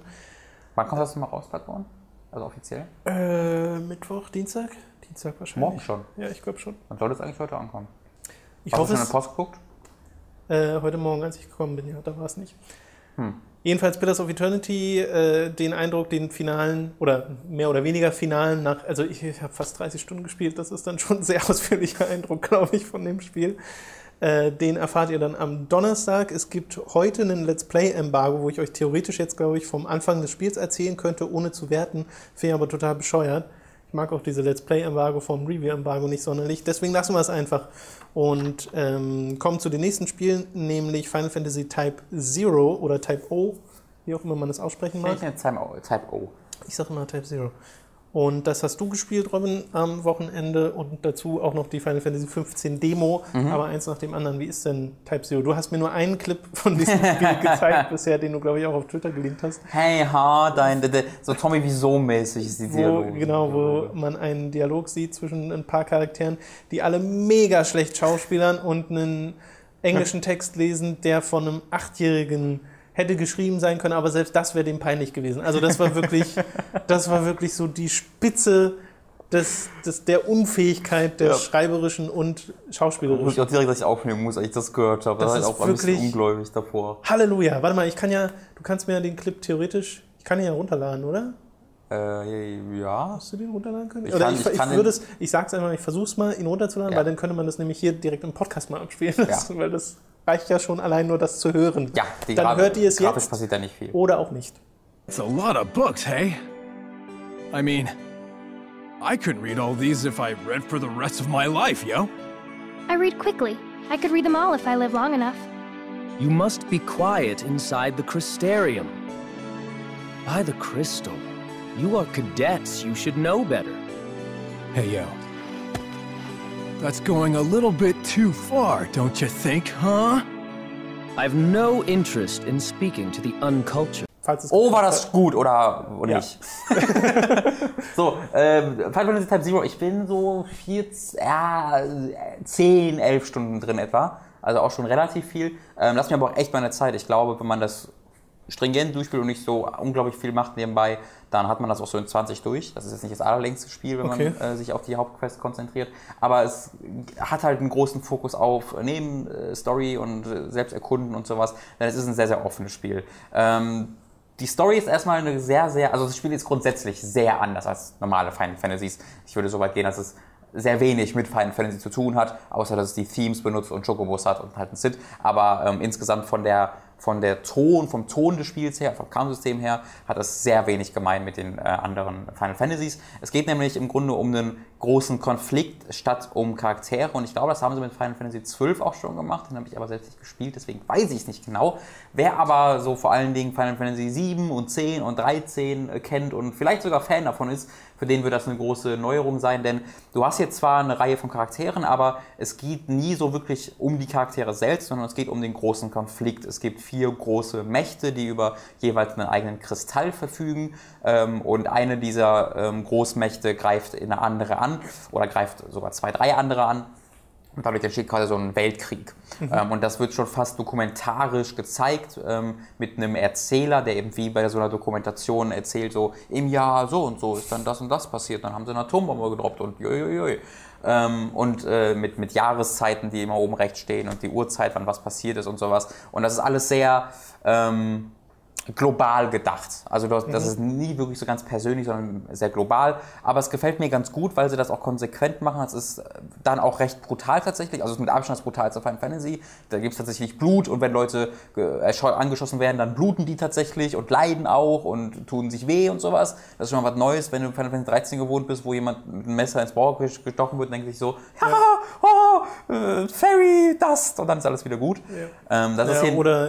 Wann kommt das mal raus, Bloodborne? Also offiziell?
Äh, Mittwoch, Dienstag? Dienstag wahrscheinlich.
Morgen schon?
Ja, ich glaube schon.
Dann sollte es eigentlich heute ankommen.
Ich
Hast
hoffe
du schon
es.
in der Post geguckt?
Äh, heute Morgen, als ich gekommen bin, ja, da war es nicht. Jedenfalls Pillars of Eternity, äh, den Eindruck, den finalen oder mehr oder weniger finalen nach, also ich, ich habe fast 30 Stunden gespielt, das ist dann schon ein sehr ausführlicher Eindruck, glaube ich, von dem Spiel. Äh, den erfahrt ihr dann am Donnerstag. Es gibt heute einen Let's Play-Embargo, wo ich euch theoretisch jetzt, glaube ich, vom Anfang des Spiels erzählen könnte, ohne zu werten. Finde ich aber total bescheuert. Ich mag auch diese Let's Play-Embargo vom Review-Embargo nicht sonderlich. Deswegen lassen wir es einfach und ähm, kommen zu den nächsten Spielen, nämlich Final Fantasy Type Zero oder Type O, wie auch immer man es aussprechen mag.
Ich eine Type O. Type O.
Ich sage immer Type Zero. Und das hast du gespielt, Robin, am Wochenende und dazu auch noch die Final Fantasy 15 Demo, aber eins nach dem anderen. Wie ist denn Type Zero? Du hast mir nur einen Clip von diesem Spiel gezeigt bisher, den du, glaube ich, auch auf Twitter gelinkt hast.
Hey, ha, dein, de, de, so Tommy Wiseau mäßig ist die
Wo,
Dialoge.
genau, wo man einen Dialog sieht zwischen ein paar Charakteren, die alle mega schlecht schauspielern und einen englischen Text lesen, der von einem Achtjährigen hätte geschrieben sein können, aber selbst das wäre dem peinlich gewesen. Also das war wirklich, das war wirklich so die Spitze des, des, der Unfähigkeit der
Ja.
schreiberischen und
Muss ich
schauspielerischen.
auch direkt, dass ich aufnehmen muss, als ich das gehört habe.
Das
Das, war
ist
halt auch ein bisschen
wirklich-
ungläubig davor.
Halleluja. Warte mal, ich kann ja, du kannst mir ja den Clip theoretisch, ich kann ihn ja runterladen, oder?
Äh, ja.
Hast du den runterladen können?
Ich
Oder
kann-
ich,
ich
ich, würde es, ich sag's einfach, ich versuch's mal, ihn runterzuladen,
Ja.
weil dann könnte man das nämlich hier direkt im Podcast mal abspielen. Das, Weil das reicht ja schon allein nur das zu hören.
Ja, die
Dann
Gra-
hört ihr es
grafisch
jetzt
passiert da nicht viel.
oder auch nicht.
It's a lot of books, hey? I mean, I couldn't read all these if I read for the rest of my life, yo.
I read quickly. I could read them all if I live long enough.
You must be quiet inside the Crystarium. By the crystal. You are cadets. You should know better.
Hey, yo. That's going a little bit too far, don't you think, huh?
I have no interest in speaking to the uncultured.
Oh, war das gut oder
Ja.
nicht? so, ähm, Final Fantasy Type Zero, ich bin so 14, ja, 10, 11 Stunden drin etwa. Also auch schon relativ viel. Ähm, lass mir aber auch echt meine Zeit. Ich glaube, wenn man das stringent durchspielt und nicht so unglaublich viel macht nebenbei, dann hat man das auch so in 20 durch. Das ist jetzt nicht das allerlängste Spiel, wenn
Okay.
man äh, sich auf die Hauptquest konzentriert. Aber es hat halt einen großen Fokus auf Nebenstory und äh, selbst erkunden und sowas. Denn es ist ein sehr, sehr offenes Spiel. Ähm, die Story ist erstmal eine sehr, sehr, also das Spiel ist grundsätzlich sehr anders als normale Final Fantasies. Ich würde so weit gehen, dass es sehr wenig mit Final Fantasy zu tun hat, außer dass es die Themes benutzt und Chocobos hat und halt ein Sid. Aber ähm, insgesamt von der, von der Ton, vom Ton des Spiels her, vom Kampfsystem her, hat es sehr wenig gemein mit den äh, anderen Final Fantasies. Es geht nämlich im Grunde um einen großen Konflikt statt um Charaktere und ich glaube, das haben sie mit Final Fantasy XII auch schon gemacht, den habe ich aber selbst nicht gespielt, deswegen weiß ich es nicht genau. Wer aber so vor allen Dingen Final Fantasy 7 und 10 und 13 äh, kennt und vielleicht sogar Fan davon ist, für den wird das eine große Neuerung sein, denn du hast jetzt zwar eine Reihe von Charakteren, aber es geht nie so wirklich um die Charaktere selbst, sondern es geht um den großen Konflikt. Es gibt vier große Mächte, die über jeweils einen eigenen Kristall verfügen ähm, und eine dieser ähm, Großmächte greift eine andere an oder greift sogar zwei, drei andere an. Und dadurch entsteht quasi so ein Weltkrieg. Ähm, und das wird schon fast dokumentarisch gezeigt ähm, mit einem Erzähler, der eben wie bei so einer Dokumentation erzählt, so im Jahr so und so ist dann das und das passiert. Dann haben sie eine Atombombe gedroppt und joi, ähm, und äh, mit, mit Jahreszeiten, die immer oben rechts stehen und die Uhrzeit, wann was passiert ist und sowas. Und das ist alles sehr ähm, global gedacht. Also das, das ist nie wirklich so ganz persönlich, sondern sehr global. Aber es gefällt mir ganz gut, weil sie das auch konsequent machen. Es ist dann auch recht brutal tatsächlich. Also es ist mit Abstand das brutalste Final Fantasy. Da gibt es tatsächlich Blut und wenn Leute angeschossen werden, dann bluten die tatsächlich und leiden auch und tun sich weh und sowas. Das ist schon mal was Neues, wenn du Final Fantasy 13 gewohnt bist, wo jemand mit einem Messer ins Bauch ges- gestochen wird, denkt sich so, ja, oh, äh, Fairy Dust und dann ist alles wieder gut. Ähm, das ist
Ja,
hier
oder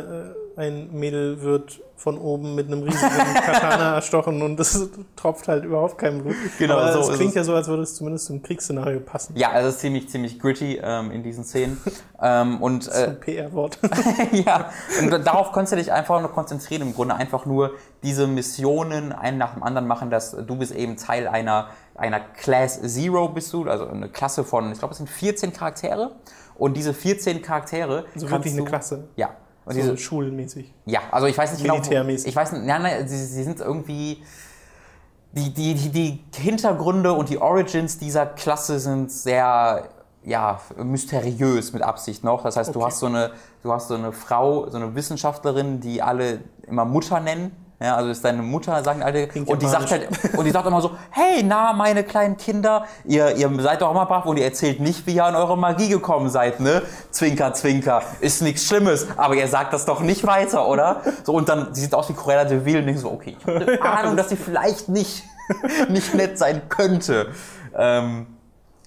äh, ein Mädel wird von oben mit einem riesigen Katana erstochen und es tropft halt überhaupt kein Blut.
Genau,
Aber
so
es klingt
es.
ja so, als würde es zumindest zum Kriegsszenario passen.
Ja, also es ist ziemlich, ziemlich gritty ähm, in diesen Szenen. ähm, und
Das ist
äh,
ein PR-Wort.
ja, und darauf kannst du dich einfach nur konzentrieren. Im Grunde einfach nur diese Missionen einen nach dem anderen machen, dass du bist eben Teil einer, einer Class Zero bist du, also eine Klasse von, ich glaube, es sind 14 Charaktere. Und diese 14 Charaktere.
Also
kannst
wirklich eine
du,
Klasse.
Ja. Und
So
diese,
schulmäßig.
ja, also ich weiß nicht genau.
Militärmäßig.
Ich weiß nicht, nein, nein, sie, sie sind irgendwie. Die, die, die, die Hintergründe und die Origins dieser Klasse sind sehr ja, mysteriös mit Absicht noch. Das heißt, du
Okay.
hast so eine, du hast so eine Frau, so eine Wissenschaftlerin, die alle immer Mutter nennen. Ja, also ist deine Mutter, sagen alle.
Klingt
Und die sagt halt, und die sagt immer so, hey, na, meine kleinen Kinder, ihr, ihr seid doch immer brav und ihr erzählt nicht, wie ihr an eure Magie gekommen seid, ne? Zwinker, zwinker. Ist nichts Schlimmes, aber ihr sagt das doch nicht weiter, oder? So, und dann, sie sieht aus wie Cruella de Vil und denkt so, okay, ich habe eine Ahnung, dass sie vielleicht nicht, nicht nett sein könnte. Ähm,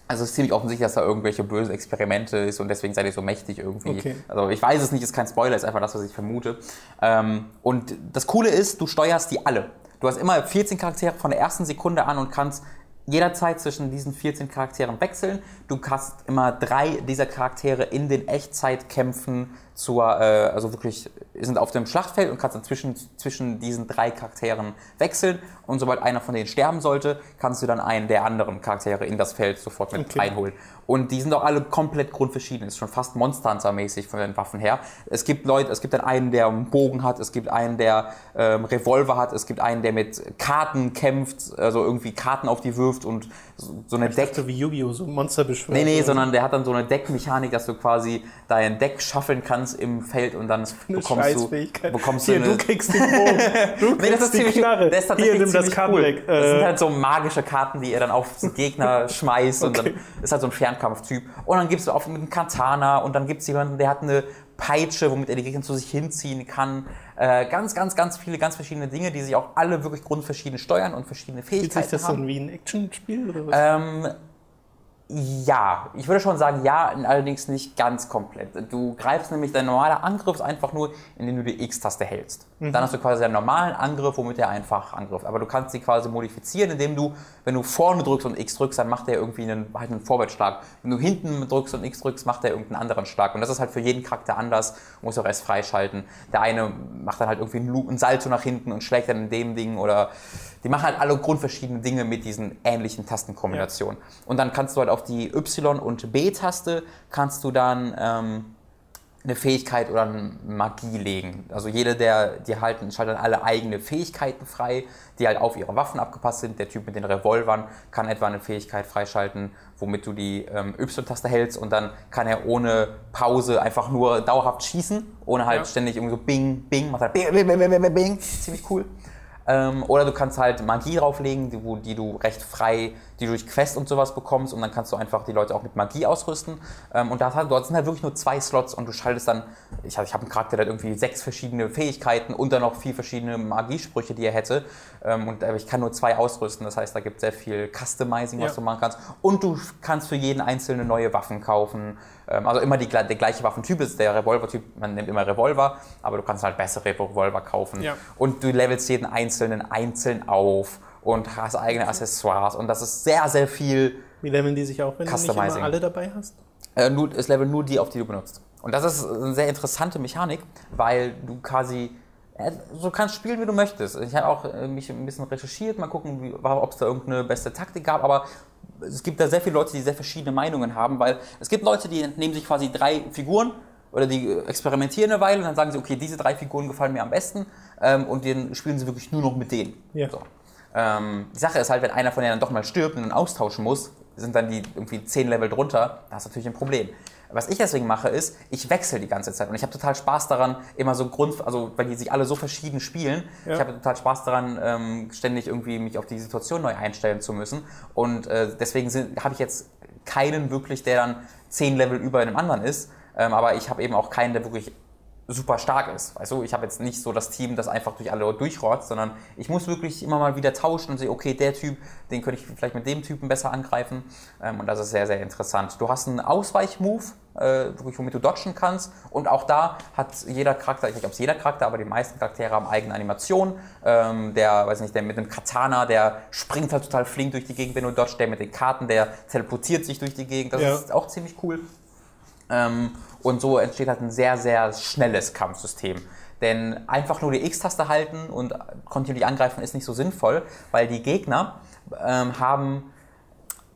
also es ist ziemlich offensichtlich, dass da irgendwelche bösen Experimente ist und deswegen seid ihr so mächtig irgendwie.
Okay.
Also ich weiß es nicht, ist kein Spoiler, ist einfach das, was ich vermute. Ähm, und das Coole ist, du steuerst die alle. Du hast immer 14 Charaktere von der ersten Sekunde an und kannst jederzeit zwischen diesen 14 Charakteren wechseln. Du hast immer drei dieser Charaktere in den Echtzeitkämpfen zur, äh, also wirklich sind auf dem Schlachtfeld und kannst dann zwischen, zwischen diesen drei Charakteren wechseln. Und sobald einer von denen sterben sollte, kannst du dann einen der anderen Charaktere in das Feld sofort mit
Okay.
reinholen. Und die sind auch alle komplett grundverschieden. Ist schon fast Monster Hunter mäßig von den Waffen her. Es gibt Leute, es gibt dann einen, der einen Bogen hat, es gibt einen, der ähm, Revolver hat, es gibt einen, der mit Karten kämpft, also irgendwie Karten auf die wirft und so, so eine Deck.
So wie Yu-Gi-Oh! so Monster beschwört.
Nee, nee, sondern der hat dann so eine Deckmechanik, dass du quasi dein Deck schaffeln kannst im Feld und dann bekommst du, bekommst
Hier,
du
du
eine,
kriegst den Bogen. Du kriegst
Nee, das ist
die
ziemlich,
Knarre.
der ist tatsächlich
Hier, nimm das Kartendeck.
cool. Das sind
Äh,
halt so magische Karten, die er dann auf den Gegner schmeißt und
Okay.
dann ist halt so ein Fernkampftyp. Und dann gibt's auch mit einem Katana und dann gibt's jemanden, der hat eine Peitsche, womit er die Gegner zu sich hinziehen kann. Äh, ganz, ganz, ganz viele, ganz verschiedene Dinge, die sich auch alle wirklich grundverschieden steuern und verschiedene
Fühlt sich
Fähigkeiten
das
haben.
dann wie ein Actionspiel oder was?
Ähm, ja, ich würde schon sagen, ja, allerdings nicht ganz komplett. Du greifst nämlich, dein normaler Angriff einfach nur, indem du die X-Taste hältst. Dann hast du quasi einen normalen Angriff, womit er einfach angreift. Aber du kannst sie quasi modifizieren, indem du, wenn du vorne drückst und X drückst, dann macht er irgendwie einen, halt einen Vorwärtsschlag. Wenn du hinten drückst und X drückst, macht er irgendeinen anderen Schlag. Und das ist halt für jeden Charakter anders, muss auch erst freischalten. Der eine macht dann halt irgendwie einen, Lu- einen Salto nach hinten und schlägt dann in dem Ding oder die machen halt alle grundverschiedene Dinge mit diesen ähnlichen Tastenkombinationen. Und dann kannst du halt auf die Y- und B-Taste kannst du dann ähm, eine Fähigkeit oder eine Magie legen. Also jede der, die halten, schalten alle eigene Fähigkeiten frei, die halt auf ihre Waffen abgepasst sind. Der Typ mit den Revolvern kann etwa eine Fähigkeit freischalten, womit du die ähm, Y-Taste hältst und dann kann er ohne Pause einfach nur dauerhaft schießen, ohne halt
Ja.
ständig irgendwie so Bing, Bing, macht halt Bing, Bing, Bing, Bing, Bing, Bing. Ziemlich cool. Ähm, oder du kannst halt Magie drauflegen, die, wo, die du recht frei, die du durch Quest und sowas bekommst und dann kannst du einfach die Leute auch mit Magie ausrüsten. Ähm, und da hat- dort sind halt wirklich nur zwei Slots und du schaltest dann, ich, ich habe einen Charakter, der hat irgendwie sechs verschiedene Fähigkeiten und dann noch vier verschiedene Magiesprüche, die er hätte. Ähm, und ich kann nur zwei ausrüsten, das heißt, da gibt es sehr viel Customizing, was
Ja.
du machen kannst. Und du kannst für jeden einzelne neue Waffen kaufen. Ähm, also immer die, der gleiche Waffentyp ist der Revolvertyp, man nimmt immer Revolver, aber du kannst halt bessere Revolver kaufen.
Ja.
Und du levelst jeden einzelnen einzeln auf und hast eigene Accessoires. Und das ist sehr, sehr viel.
Wie leveln die sich auch, wenn du nicht
Customizing.
immer alle dabei hast?
Äh, nur, es level nur die, auf die du benutzt. Und das ist eine sehr interessante Mechanik, weil du quasi äh, so kannst spielen, wie du möchtest. Ich habe auch äh, mich ein bisschen recherchiert, mal gucken, ob es da irgendeine beste Taktik gab, aber es gibt da sehr viele Leute, die sehr verschiedene Meinungen haben, weil es gibt Leute, die nehmen sich quasi drei Figuren oder die äh, experimentieren eine Weile und dann sagen sie, okay, diese drei Figuren gefallen mir am besten ähm, und dann spielen sie wirklich nur noch mit denen.
Ja.
So. Ähm, die Sache ist halt, wenn einer von denen dann doch mal stirbt und dann austauschen muss, sind dann die irgendwie 10 Level drunter, da ist natürlich ein Problem. Was ich deswegen mache, ist, ich wechsle die ganze Zeit und ich habe total Spaß daran, immer so Grund, also weil die sich alle so verschieden spielen,
Ja.
ich habe total Spaß daran, ähm, ständig irgendwie mich auf die Situation neu einstellen zu müssen und äh, deswegen habe ich jetzt keinen wirklich, der dann 10 Level über einem anderen ist, ähm, aber ich habe eben auch keinen, der wirklich super stark ist. Weißt du, ich habe jetzt nicht so das Team, das einfach durch alle durchrotzt, sondern ich muss wirklich immer mal wieder tauschen und sehe, okay, der Typ, den könnte ich vielleicht mit dem Typen besser angreifen. Ähm, und das ist sehr, sehr interessant. Du hast einen Ausweichmove, äh, womit du dodgen kannst. Und auch da hat jeder Charakter, ich weiß nicht, ob es jeder Charakter, aber die meisten Charaktere haben eigene Animationen. Ähm, der, weiß nicht, der mit einem Katana, der springt halt total flink durch die Gegend, wenn du dodgst. Der mit den Karten, der teleportiert sich durch die Gegend. Das
Ja.
ist auch ziemlich cool. Ähm, und so entsteht halt ein sehr, sehr schnelles Kampfsystem. Denn einfach nur die X-Taste halten und kontinuierlich angreifen ist nicht so sinnvoll, weil die Gegner ähm, haben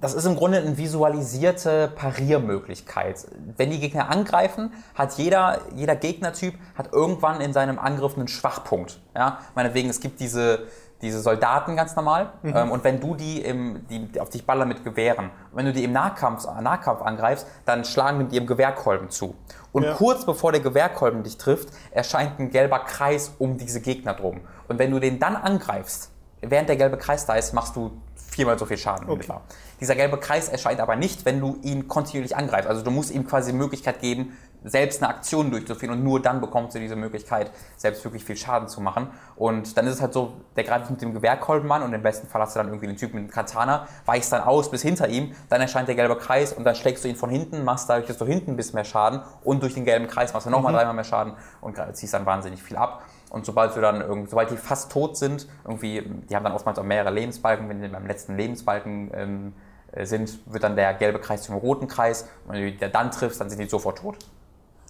das ist im Grunde eine visualisierte Pariermöglichkeit. Wenn die Gegner angreifen, hat jeder, jeder Gegnertyp hat irgendwann in seinem Angriff einen Schwachpunkt. Ja? Meinetwegen, es gibt diese, diese Soldaten ganz normal ähm, und wenn du die, im, die auf dich ballern mit Gewehren, wenn du die im Nahkampf, Nahkampf angreifst, dann schlagen die mit ihrem Gewehrkolben zu. Und
Ja.
kurz bevor der Gewehrkolben dich trifft, erscheint ein gelber Kreis um diese Gegner drum. Und wenn du den dann angreifst, während der gelbe Kreis da ist, machst du viermal so viel Schaden
Okay.
Dieser gelbe Kreis erscheint aber nicht, wenn du ihn kontinuierlich angreifst. Also du musst ihm quasi die Möglichkeit geben, selbst eine Aktion durchzuführen und nur dann bekommst du diese Möglichkeit, selbst wirklich viel Schaden zu machen. Und dann ist es halt so, der greift mit dem Gewehrkolben an und im besten Fall hast du dann irgendwie einen Typen mit einem Katana, weichst dann aus bis hinter ihm, dann erscheint der gelbe Kreis und dann schlägst du ihn von hinten, machst dadurch, dass du hinten bist, mehr Schaden und durch den gelben Kreis machst du nochmal dreimal mehr Schaden und ziehst dann wahnsinnig viel ab. Und sobald du dann sobald die fast tot sind, irgendwie, die haben dann oftmals auch mehrere Lebensbalken, wenn die beim letzten Lebensbalken ähm, äh, sind, wird dann der gelbe Kreis zum roten Kreis. Und wenn du die dann triffst, dann sind die sofort tot.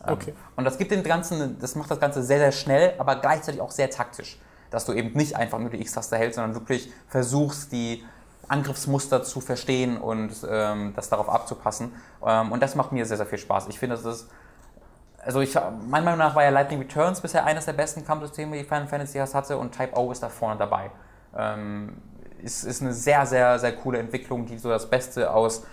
Ähm,
Okay.
Und das gibt den ganzen, das macht das Ganze sehr, sehr schnell, aber gleichzeitig auch sehr taktisch. Dass du eben nicht einfach nur die X-Taste hältst, sondern wirklich versuchst, die Angriffsmuster zu verstehen und ähm, das darauf abzupassen. Ähm, und das macht mir sehr, sehr viel Spaß. Ich finde, das ist also ich, meiner Meinung nach war ja Lightning Returns bisher eines der besten Kampfsysteme, die Final Fantasy das hatte und Type O ist da vorne dabei. Ähm, ist, ist eine sehr, sehr, sehr coole Entwicklung, die so das Beste aus,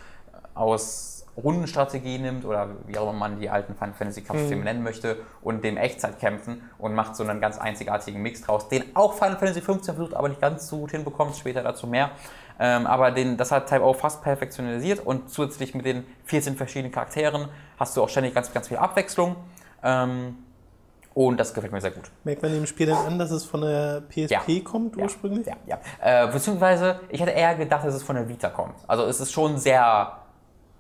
aus Rundenstrategie nimmt oder wie auch immer man die alten Final Fantasy Kampfsysteme nennen möchte und dem Echtzeitkämpfen und macht so einen ganz einzigartigen Mix draus, den auch Final Fantasy 15 versucht, aber nicht ganz so gut hinbekommt, später dazu mehr. Ähm, aber den, das hat Type O fast perfektionalisiert und zusätzlich mit den 14 verschiedenen Charakteren hast du auch ständig ganz, ganz viel Abwechslung. Ähm, und das gefällt mir sehr gut.
Merkt man dem Spiel denn an, dass es von der PSP kommt
Ja,
ursprünglich?
Ja, ja. Äh, beziehungsweise, ich hätte eher gedacht, dass es von der Vita kommt. Also es ist schon sehr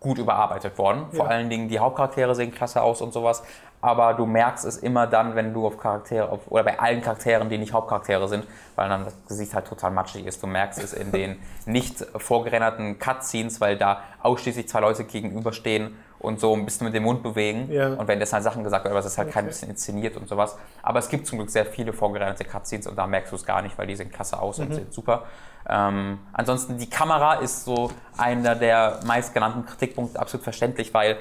gut überarbeitet worden. Vor
Ja.
allen Dingen die Hauptcharaktere sehen klasse aus und sowas. Aber du merkst es immer dann, wenn du auf Charaktere, auf, oder bei allen Charakteren, die nicht Hauptcharaktere sind, weil dann das Gesicht halt total matschig ist. Du merkst es in den nicht vorgerenderten Cutscenes, weil da ausschließlich zwei Leute gegenüberstehen und so ein bisschen mit dem Mund bewegen.
Ja.
Und wenn das halt Sachen gesagt werden, aber es ist halt kein
Okay.
bisschen inszeniert und sowas. Aber es gibt zum Glück sehr viele vorgerenderte Cutscenes und da merkst du es gar nicht, weil die sehen klasse aus
Mhm.
und sind super. Ähm, ansonsten die Kamera ist so einer der meistgenannten Kritikpunkte, absolut verständlich, weil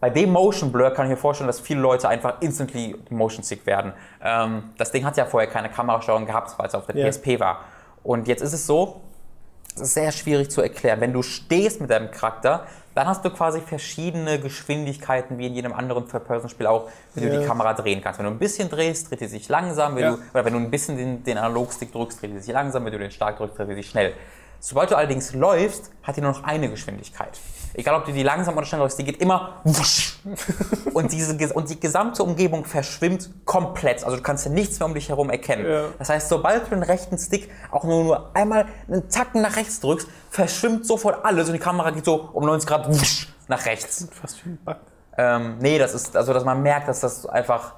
bei dem Motion Blur kann ich mir vorstellen, dass viele Leute einfach instantly motion sick werden. Ähm, das Ding hat ja vorher keine Kamerasteuerung gehabt, weil es auf der
Ja.
PSP war. Und jetzt ist es so, sehr schwierig zu erklären. Wenn du stehst mit deinem Charakter, dann hast du quasi verschiedene Geschwindigkeiten, wie in jedem anderen Third-Person-Spiel auch, wie du
Ja.
die Kamera drehen kannst. Wenn du ein bisschen drehst, dreht die sich langsam. Wenn
Ja.
du, oder wenn du ein bisschen den, den Analogstick drückst, dreht die sich langsam. Wenn du den stark drückst, dreht die sich schnell. Sobald du allerdings läufst, hat die nur noch eine Geschwindigkeit. Egal, ob du die langsam oder schnell läufst, die geht immer wusch. und, diese, und die gesamte Umgebung verschwimmt komplett. Also du kannst ja nichts mehr um dich herum erkennen.
Ja.
Das heißt, sobald du den rechten Stick auch nur, nur einmal einen Tacken nach rechts drückst, verschwimmt sofort alles und die Kamera geht so um 90 Grad wusch, nach rechts.
Fast wie ein Bug.
Ähm, nee, das ist, also dass man merkt, dass das einfach,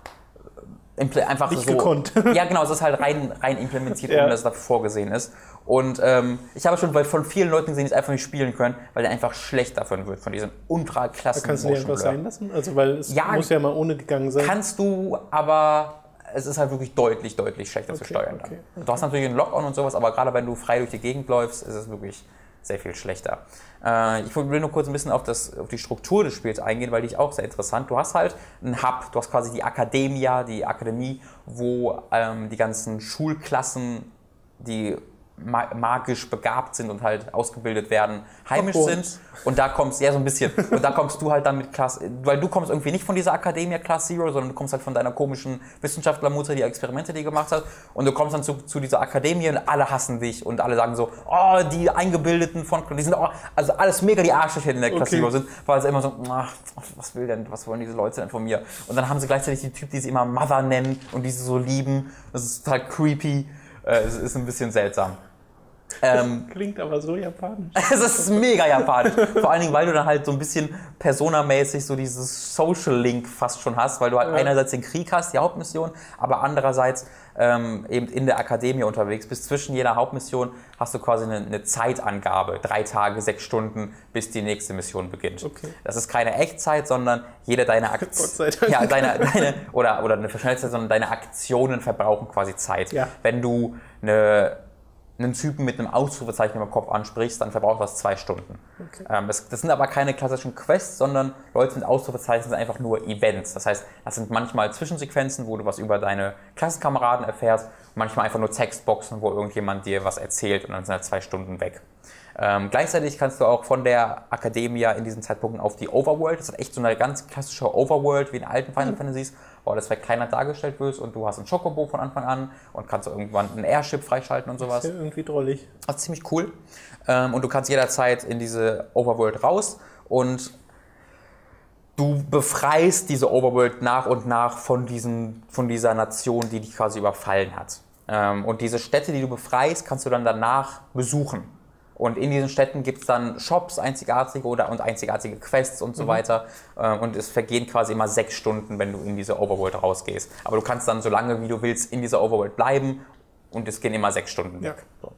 einfach
Nicht
so.
gekonnt.
Ja, genau, es ist halt rein, rein implementiert,
Ja.
ohne dass es dafür vorgesehen ist. Und ähm, ich habe schon weil von vielen Leuten gesehen, die es einfach nicht spielen können, weil der einfach schlecht davon wird, von diesem ultra klassen
Kannst du die einfach sein lassen? Also, weil es
Ja,
muss ja mal ohne gegangen sein.
Kannst du, aber es ist halt wirklich deutlich, deutlich schlechter zu
Okay,
steuern. dann.
okay,
Du hast natürlich einen Lock-on und sowas, aber gerade wenn du frei durch die Gegend läufst, ist es wirklich sehr viel schlechter. Äh, ich will nur kurz ein bisschen auf, das, auf die Struktur des Spiels eingehen, weil die ist auch sehr interessant. Du hast halt einen Hub, du hast quasi die Academia, die Akademie, wo ähm, die ganzen Schulklassen, die magisch begabt sind und halt ausgebildet werden, heimisch
Hogwarts.
sind. Und da kommst, ja, so ein bisschen. Und da kommst du halt dann mit Class, weil du kommst irgendwie nicht von dieser Akademie Class Zero, sondern du kommst halt von deiner komischen Wissenschaftlermutter, die Experimente die gemacht hat. Und du kommst dann zu, zu dieser Akademie und alle hassen dich und alle sagen so, oh, die Eingebildeten von, die sind, oh, also alles mega die Arschlöcher, die in der Class
Okay.
Zero sind, weil es immer so, ach, was will denn, was wollen diese Leute denn von mir? Und dann haben sie gleichzeitig die Typ, die sie immer Mother nennen und die sie so lieben. Das ist total creepy. Äh, es ist ein bisschen seltsam. Ähm,
Klingt aber so japanisch.
es ist mega japanisch. Vor allen Dingen, weil du dann halt so ein bisschen personamäßig so dieses Social Link fast schon hast, weil du halt einerseits den Krieg hast, die Hauptmission, aber andererseits ähm, eben in der Akademie unterwegs bist. Zwischen jeder Hauptmission hast du quasi eine, eine Zeitangabe. Drei Tage, sechs Stunden, bis die nächste Mission beginnt.
Okay.
Das ist keine Echtzeit, sondern jede deiner Aktionen. Ja, deine, deine, oder, oder eine Verschnellzeit, sondern deine Aktionen verbrauchen quasi Zeit.
Ja.
Wenn du eine einen Typen mit einem Ausrufezeichen im Kopf ansprichst, dann verbraucht das zwei Stunden. Ähm, das, das sind aber keine klassischen Quests, sondern Leute mit Ausrufezeichen sind einfach nur Events. Das heißt, das sind manchmal Zwischensequenzen, wo du was über deine Klassenkameraden erfährst, manchmal einfach nur Textboxen, wo irgendjemand dir was erzählt und dann sind halt zwei Stunden weg. Ähm, gleichzeitig kannst du auch von der Academia in diesen Zeitpunkten auf die Overworld, das ist echt so eine ganz klassische Overworld wie in alten Final Fantasies, wo alles verkleinert dargestellt wird und du hast ein Chocobo von Anfang an und kannst irgendwann ein Airship freischalten und sowas.
Ist ja irgendwie drollig.
Das ist ziemlich cool. Ähm, und du kannst jederzeit in diese Overworld raus und du befreist diese Overworld nach und nach von, diesen, von dieser Nation, die dich quasi überfallen hat. Ähm, und diese Städte, die du befreist, kannst du dann danach besuchen. Und in diesen Städten gibt es dann Shops, einzigartige oder und einzigartige Quests und so weiter. Ähm, Und es vergehen quasi immer sechs Stunden, wenn du in diese Overworld rausgehst. Aber du kannst dann so lange wie du willst in dieser Overworld bleiben und es gehen immer sechs Stunden weg. So.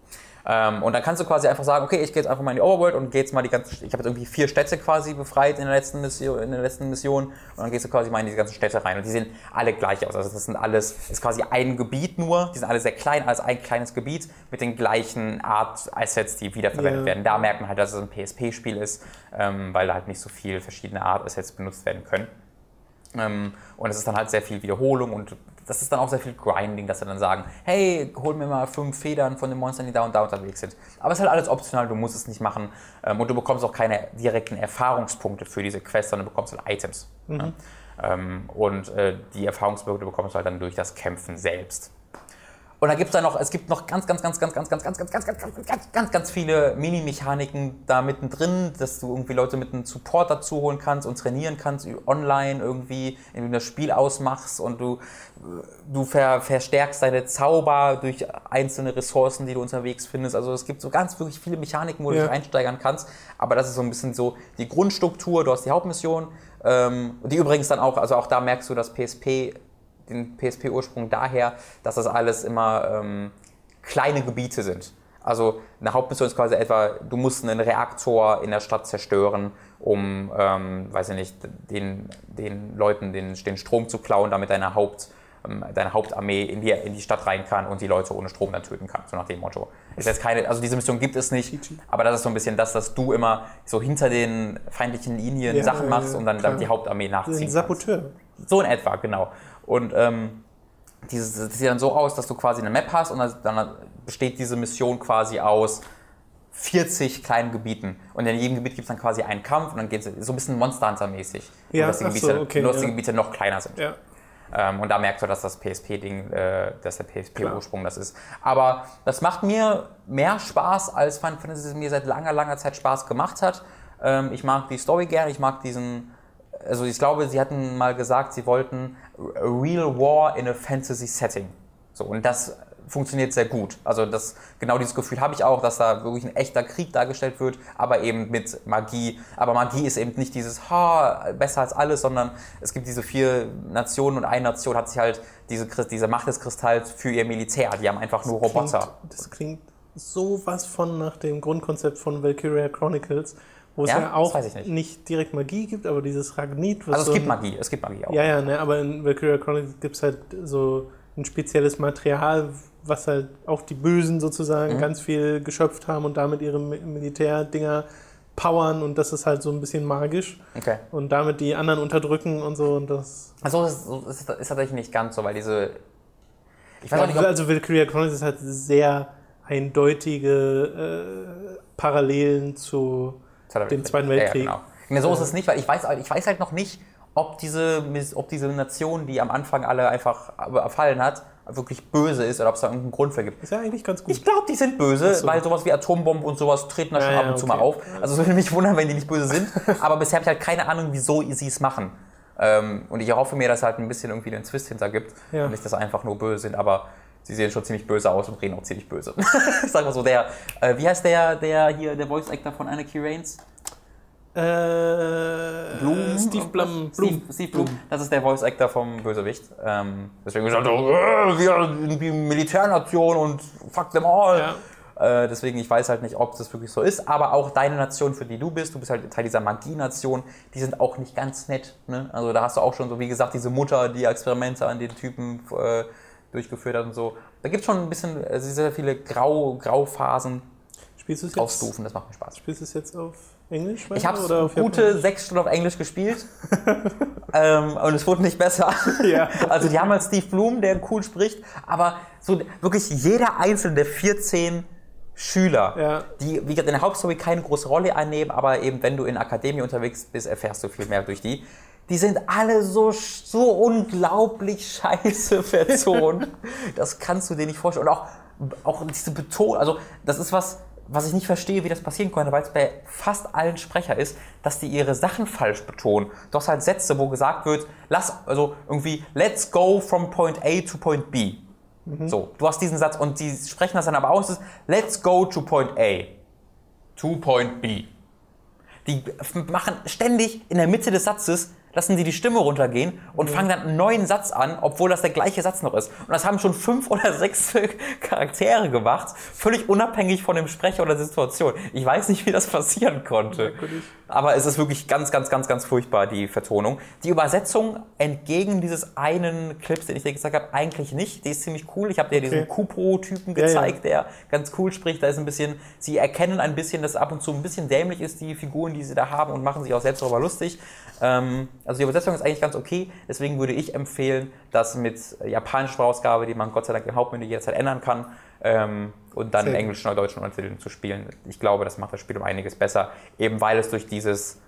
Ähm, und dann kannst du quasi einfach sagen, okay, ich gehe jetzt einfach mal in die Overworld und gehe jetzt mal die ganzen, ich habe jetzt irgendwie vier Städte quasi befreit in der letzten Mission, in der letzten Mission und dann gehst du quasi mal in diese ganzen Städte rein und die sehen alle gleich aus. Also das sind alles, ist quasi ein Gebiet nur, die sind alle sehr klein, alles ein kleines Gebiet mit den gleichen Art Assets, die wiederverwendet
Ja.
werden. Da merkt man halt, dass es ein PSP-Spiel ist, ähm, weil da halt nicht so viel verschiedene Art Assets benutzt werden können. Ähm, und es ist dann halt sehr viel Wiederholung und das ist dann auch sehr viel Grinding, dass sie dann sagen, hey, hol mir mal fünf Federn von den Monstern, die da und da unterwegs sind. Aber es ist halt alles optional, du musst es nicht machen ähm, und du bekommst auch keine direkten Erfahrungspunkte für diese Quest, sondern du bekommst halt Items. Ja? Ähm, und äh, die Erfahrungspunkte bekommst du halt dann durch das Kämpfen selbst. Und da gibt es dann noch, es gibt noch ganz, ganz, ganz, ganz, ganz, ganz, ganz, ganz, ganz, ganz, ganz, ganz, ganz, ganz viele Mini-Mechaniken da mittendrin, dass du irgendwie Leute mit einem Support dazu holen kannst und trainieren kannst, online irgendwie, indem du das Spiel ausmachst und du, du ver, verstärkst deine Zauber durch einzelne Ressourcen, die du unterwegs findest. Also es gibt so ganz wirklich viele Mechaniken, wo du dich einsteigern kannst. Aber das ist so ein bisschen so die Grundstruktur. Du hast die Hauptmission, ähm, die übrigens dann auch, also auch da merkst du, dass PSP den PSP-Ursprung daher, dass das alles immer ähm, kleine Gebiete sind. Also eine Hauptmission ist quasi etwa, du musst einen Reaktor in der Stadt zerstören, um, ähm, weiß ich nicht, den, den Leuten den, den Strom zu klauen, damit deine, Haupt, ähm, deine Hauptarmee in die, in die Stadt rein kann und die Leute ohne Strom dann töten kann, so nach dem Motto. Ist jetzt keine, also diese Mission gibt es nicht, aber das ist so ein bisschen das, dass du immer so hinter den feindlichen Linien
Ja,
Sachen machst, um dann, dann die Hauptarmee nachziehen
Ein
kannst.
Saboteur.
So in etwa, genau. Und ähm, dieses, das sieht dann so aus, dass du quasi eine Map hast und dann, besteht diese Mission quasi aus 40 kleinen Gebieten. Und in jedem Gebiet gibt es dann quasi einen Kampf und dann geht es so ein bisschen Monster Hunter-mäßig.
Ja,
nur dass die
ach so,
Gebiete,
okay,
nur, dass die
ja.
Gebiete noch kleiner sind.
Ja.
Ähm, und da merkst du, dass das PSP-Ding, äh, dass der PSP-Ursprung das ist. Aber das macht mir mehr Spaß, als Final Fantasy es mir seit langer, langer Zeit Spaß gemacht hat. Ähm, ich mag die Story gerne, ich mag diesen. Also ich glaube, sie hatten mal gesagt, sie wollten a Real War in a Fantasy Setting. So, und das funktioniert sehr gut. Also das, genau dieses Gefühl habe ich auch, dass da wirklich ein echter Krieg dargestellt wird, aber eben mit Magie. Aber Magie ist eben nicht dieses, ha, besser als alles, sondern es gibt diese vier Nationen und eine Nation hat sich halt diese, diese Macht des Kristalls für ihr Militär. Die haben einfach nur Roboter.
Klingt, das klingt sowas von nach dem Grundkonzept von Valkyria Chronicles, wo es
Ja?
ja,
Das
auch
ich nicht.
direkt Magie gibt, aber dieses Ragnit, was
Also es
so
gibt Magie, es gibt Magie auch.
Ja, ja, ne, aber in Valkyria Chronicles gibt es halt so ein spezielles Material, was halt auch die Bösen
Mhm.
sozusagen ganz viel geschöpft haben und damit ihre Mi- Militärdinger powern und das ist halt so ein bisschen magisch
Okay.
und damit die anderen unterdrücken und so und das.
Also es ist, ist tatsächlich nicht ganz so, weil diese... Ich weiß auch nicht,
Also,
ob,
also Valkyria Chronicles ist halt sehr eindeutige äh, Parallelen zu
Weltkrieg.
Zweiten Weltkrieg.
Ja, genau. Ja, so ist es nicht, weil ich weiß, ich weiß halt noch nicht, ob diese, ob diese Nation, die am Anfang alle einfach erfallen hat, wirklich böse ist oder ob es da irgendeinen Grund für gibt.
Ist ja eigentlich ganz gut.
Ich glaube, die sind böse,
so.
weil sowas wie Atombomben und sowas treten da schon
ja,
ab und zu
okay.
mal auf. Also es würde mich wundern, wenn die nicht böse sind. Aber bisher habe ich halt keine Ahnung, wieso sie es machen. Ähm, und ich hoffe mir, dass halt ein bisschen irgendwie den Twist hinter gibt.
Ja.
Und nicht, dass sie einfach nur böse sind, aber sie sehen schon ziemlich böse aus und reden auch ziemlich böse. ich sag mal so, der, äh, wie heißt der, der hier, der Voice Actor von Anarchy Reigns?
Äh,
Blum?
Steve Blum.
Steve, Steve Blum. Das ist der Voice Actor vom Bösewicht. Ähm, deswegen gesagt, oh, wir sind die Militärnation und fuck them all.
Ja.
Äh, deswegen, ich weiß halt nicht, ob das wirklich so ist. Aber auch deine Nation, für die du bist, du bist halt Teil dieser Magie-Nation, die sind auch nicht ganz nett. Ne? Also da hast du auch schon so, wie gesagt, diese Mutter, die Experimente an den Typen äh, durchgeführt hat und so. Da gibt es schon ein bisschen, äh, sehr viele Grau, Grauphasen,
Spielst du es jetzt,
Graustufen, das macht mir Spaß.
spielst du es jetzt auf Englisch?
Ich habe gute sechs Stunden auf Englisch gespielt ähm, und es wurde nicht besser.
Ja.
Also die haben halt Steve Bloom, der cool spricht, aber so wirklich jeder einzelne der 14 Schüler,
Ja.
die wie gesagt in der Hauptstory keine große Rolle einnehmen, aber eben wenn du in Akademie unterwegs bist, erfährst du viel mehr durch die. Die sind alle so, so unglaublich scheiße vertont. das kannst du dir nicht vorstellen. Und auch, auch diese Betonung, also das ist was, was ich nicht verstehe, wie das passieren konnte, weil es bei fast allen Sprecher ist, dass die ihre Sachen falsch betonen. Du hast halt Sätze, wo gesagt wird, lass, also irgendwie, let's go from point A to point B. So, du hast diesen Satz und die sprechen das dann aber aus, let's go to point A to point B. Die machen ständig in der Mitte des Satzes, lassen sie die Stimme runtergehen und fangen dann einen neuen Satz an, obwohl das der gleiche Satz noch ist. Und das haben schon fünf oder sechs Charaktere gemacht, völlig unabhängig von dem Sprecher oder der Situation. Ich weiß nicht, wie das passieren konnte. Aber es ist wirklich ganz, ganz, ganz, ganz furchtbar, die Vertonung. Die Übersetzung entgegen dieses einen Clips, den ich dir gesagt habe, eigentlich nicht. Die ist ziemlich cool. Ich habe dir diesen Kupro-Typen
Ja, ja.
gezeigt, der ganz cool spricht. Da ist ein bisschen, sie erkennen ein bisschen, dass ab und zu ein bisschen dämlich ist, die Figuren, die sie da haben und machen sich auch selbst darüber lustig. Ähm, also die Übersetzung ist eigentlich ganz okay. Deswegen würde ich empfehlen, das mit japanischer Sprachausgabe, die man Gott sei Dank im Hauptmenü jederzeit ändern kann, ähm, und dann
Sehr
englischen oder deutschen Untertiteln zu spielen. Ich glaube, das macht das Spiel um einiges besser, eben weil es durch dieses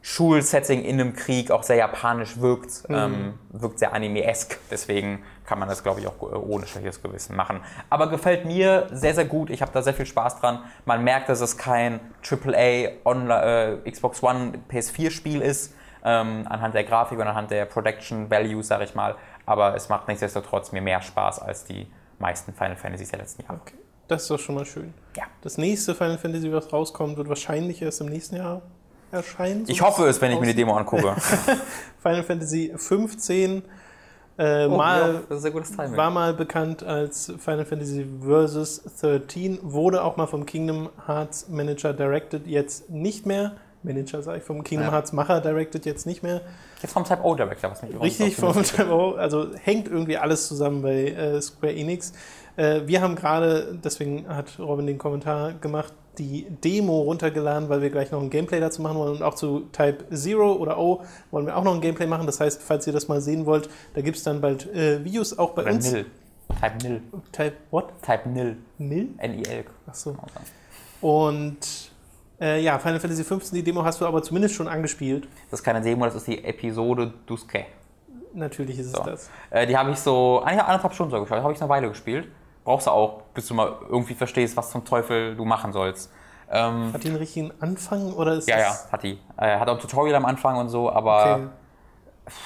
Schulsetting in einem Krieg auch sehr japanisch wirkt, ähm, wirkt sehr anime-esk. Deswegen kann man das, glaube ich, auch äh, ohne schlechtes Gewissen machen. Aber gefällt mir sehr, sehr gut. Ich habe da sehr viel Spaß dran. Man merkt, dass es kein AAA Onli- äh, Xbox One PS4-Spiel ist, ähm, anhand der Grafik und anhand der Production Values, sage ich mal. Aber es macht nichtsdestotrotz mir mehr Spaß als die meisten Final Fantasies der letzten Jahre.
Okay. Das ist doch schon mal schön.
Ja.
Das nächste Final Fantasy, was rauskommt, wird wahrscheinlich erst im nächsten Jahr erscheinen. so
Ich hoffe es, wenn ich mir die. Demo angucke.
Final Fantasy 15 äh,
Oh,
mal,
ja,
war mal bekannt als Final Fantasy Versus 13, wurde auch mal vom Kingdom Hearts Manager directed, jetzt nicht mehr. Manager sage ich, vom Kingdom. Hearts Macher directed jetzt nicht mehr.
Jetzt vom Type O Director, was übrigens
Richtig, vom Time O, also hängt irgendwie alles zusammen bei äh, Square Enix. Äh, wir haben gerade, deswegen hat Robin den Kommentar gemacht, die Demo runtergeladen, weil wir gleich noch ein Gameplay dazu machen wollen. Und auch zu Type Zero oder O wollen wir auch noch ein Gameplay machen. Das heißt, falls ihr das mal sehen wollt, da gibt es dann bald äh, Videos auch bei
Oder
uns.
Nil. Type Nil.
Type what?
Type Nil.
Nil?
N-I-L.
Achso. Und äh, ja, Final Fantasy 15, die Demo hast du aber zumindest schon angespielt.
Das ist keine Demo, das ist die Episode Duske.
Natürlich ist es
So.
das.
Äh, die habe ich so eigentlich anderthalb Stunden so geschaut. Habe ich eine Weile gespielt. Brauchst du auch, bis du mal irgendwie verstehst, was zum Teufel du machen sollst. Ähm,
Hat die einen richtigen Anfang oder ist
ja, ja, hat die. Äh, hat auch ein Tutorial am Anfang und so, aber
Okay.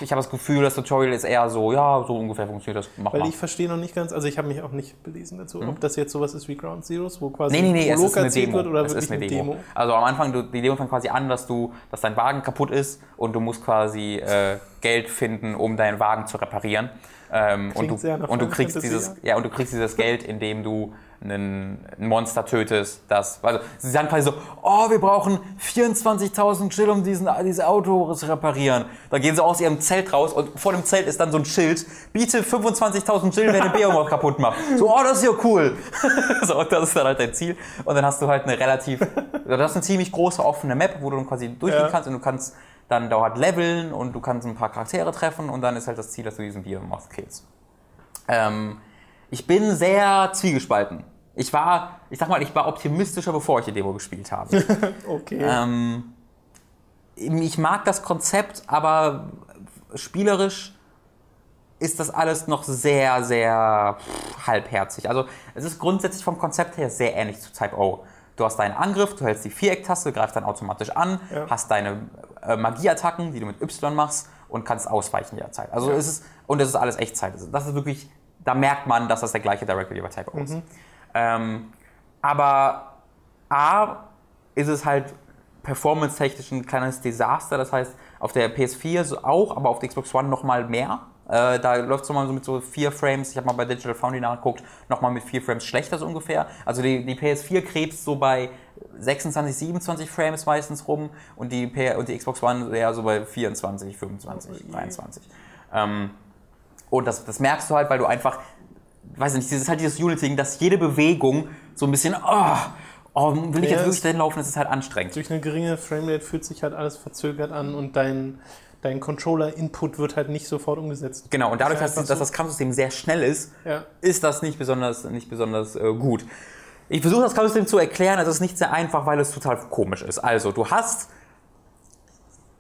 Ich habe das Gefühl, das Tutorial ist eher so, ja, so ungefähr funktioniert das. Mach
Weil
mal.
ich verstehe noch nicht ganz, also ich habe mich auch nicht belesen dazu, ob das jetzt sowas ist wie Ground Zeroes, wo quasi
Mhm. Nee, nee, nee,
ein
es
Prolog
ist eine Demo.
wird oder
es
wirklich
ist eine Demo. Also am Anfang, du, die Demo fängt quasi an, dass du, dass dein Wagen kaputt ist und du musst quasi äh, Geld finden, um deinen Wagen zu reparieren. Ähm, und, du, und du kriegst dieses, ja, und du kriegst dieses Geld, indem du einen, ein Monster tötest. Das, also sie sagen quasi so, oh, wir brauchen 24.000 Schild, um diesen, diese Auto zu reparieren. Da gehen sie aus ihrem Zelt raus und vor dem Zelt ist dann so ein Schild, biete 25.000 Schild, wenn der Behemoth kaputt macht. So, oh, das ist ja cool. so, und das ist dann halt dein Ziel. Und dann hast du halt eine relativ, du hast eine ziemlich große offene Map, wo du dann quasi durchgehen
Ja.
kannst und du kannst dann dauert leveln und du kannst ein paar Charaktere treffen und dann ist halt das Ziel, dass du diesen Behemoth killst. Ähm, ich bin sehr zwiegespalten. Ich war, ich sag mal, ich war optimistischer, bevor ich die Demo gespielt habe.
Okay.
ähm, ich mag das Konzept, aber spielerisch ist das alles noch sehr, sehr pff, halbherzig. Also es ist grundsätzlich vom Konzept her sehr ähnlich zu Type O. Du hast deinen Angriff, du hältst die Vierecktaste, greifst dann automatisch an,
Ja.
hast deine äh, Magieattacken, die du mit Y machst und kannst ausweichen jederzeit. Also es ist, und das ist alles Echtzeit. Das ist wirklich, da merkt man, dass das der gleiche Directory wie bei Type O ist. Ähm, aber A ist es halt performance-technisch ein kleines Desaster. Das heißt, auf der PS4 so auch, aber auf der Xbox One noch mal mehr. Äh, da läuft es nochmal so mit so vier Frames. Ich habe mal bei Digital Foundry nachgeguckt, nochmal mit vier Frames schlechter so ungefähr. Also die, die PS4 krebst so bei 26, 27 Frames meistens rum und die, P und die Xbox One eher so bei 24, 25, 23. Ähm, und das, das merkst du halt, weil du einfach, weiß nicht, das ist halt dieses Unity-Ding, dass jede Bewegung so ein bisschen, oh, oh will ich
Ja,
jetzt wirklich dahin laufen, das ist halt anstrengend.
Durch eine geringe Framerate fühlt sich halt alles verzögert an und dein, dein Controller-Input wird halt nicht sofort umgesetzt.
Genau, und dadurch, dass, dass das Kampfsystem sehr schnell ist,
Ja.
ist das nicht besonders, nicht besonders äh, gut. Ich versuche das Kampfsystem zu erklären, es ist nicht sehr einfach, weil es total komisch ist. Also, du hast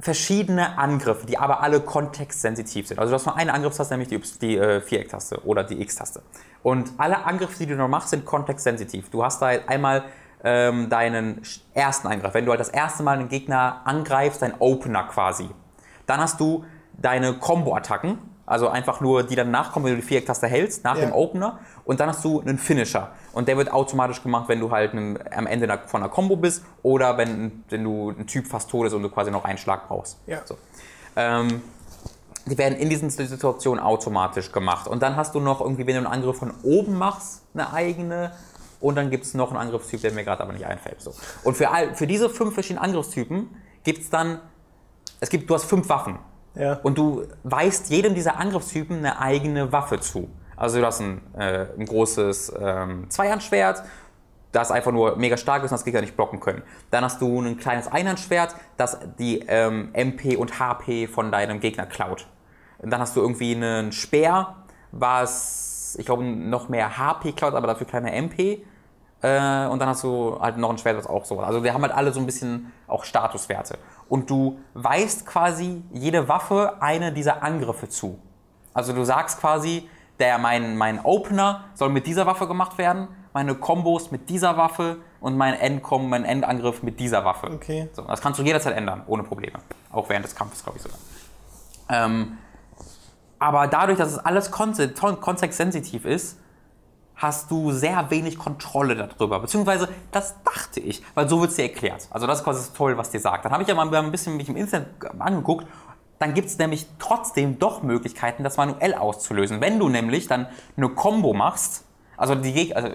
verschiedene Angriffe, die aber alle kontextsensitiv sind. Also du hast nur eine Angriffstaste, nämlich die, die äh, Viereck-Taste oder die X-Taste. Und alle Angriffe, die du noch machst, sind kontextsensitiv. Du hast da halt einmal ähm, deinen ersten Angriff. Wenn du halt das erste Mal einen Gegner angreifst, dein Opener quasi. Dann hast du deine Combo-Attacken, also einfach nur die dann nachkommen, wenn du die Viereck-Taste hältst, nach
Ja.
dem Opener. Und dann hast du einen Finisher. Und der wird automatisch gemacht, wenn du halt einen, am Ende einer- von einer Combo bist oder wenn, wenn du ein Typ fast tot ist und du quasi noch einen Schlag brauchst.
Ja.
So. Ähm, die werden in diesen Situationen automatisch gemacht. Und dann hast du noch irgendwie, wenn du einen Angriff von oben machst, eine eigene. Und dann gibt es noch einen Angriffstyp, der mir gerade aber nicht einfällt. So. Und für, all, für diese fünf verschiedenen Angriffstypen gibt es dann, es gibt, du hast fünf Waffen.
Ja.
Und du weist jedem dieser Angriffstypen eine eigene Waffe zu. Also du hast ein, äh, ein großes ähm, Zweihandschwert, das einfach nur mega stark ist und das Gegner nicht blocken können. Dann hast du ein kleines Einhandschwert, das die ähm, MP und HP von deinem Gegner klaut. Und dann hast du irgendwie einen Speer, was, ich glaube, noch mehr HP klaut, aber dafür kleine MP. Äh, und dann hast du halt noch ein Schwert, das auch so. Also wir haben halt alle so ein bisschen auch Statuswerte. Und du weist quasi jede Waffe eine dieser Angriffe zu. Also du sagst quasi, der mein, mein Opener soll mit dieser Waffe gemacht werden, meine Kombos mit dieser Waffe und mein Endkom, mein Endangriff mit dieser Waffe.
Okay.
So, das kannst du jederzeit ändern, ohne Probleme. Auch während des Kampfes, glaube ich sogar. Ähm, aber dadurch, dass es alles kontextsensitiv ist, hast du sehr wenig Kontrolle darüber. Beziehungsweise, das dachte ich, weil so wird es dir erklärt. Also das ist quasi das Toll, was dir sagt. Dann habe ich ja mal ein bisschen mich im Internet angeguckt. Dann gibt es nämlich trotzdem doch Möglichkeiten, das manuell auszulösen. Wenn du nämlich dann eine Combo machst, also die Gegner, also,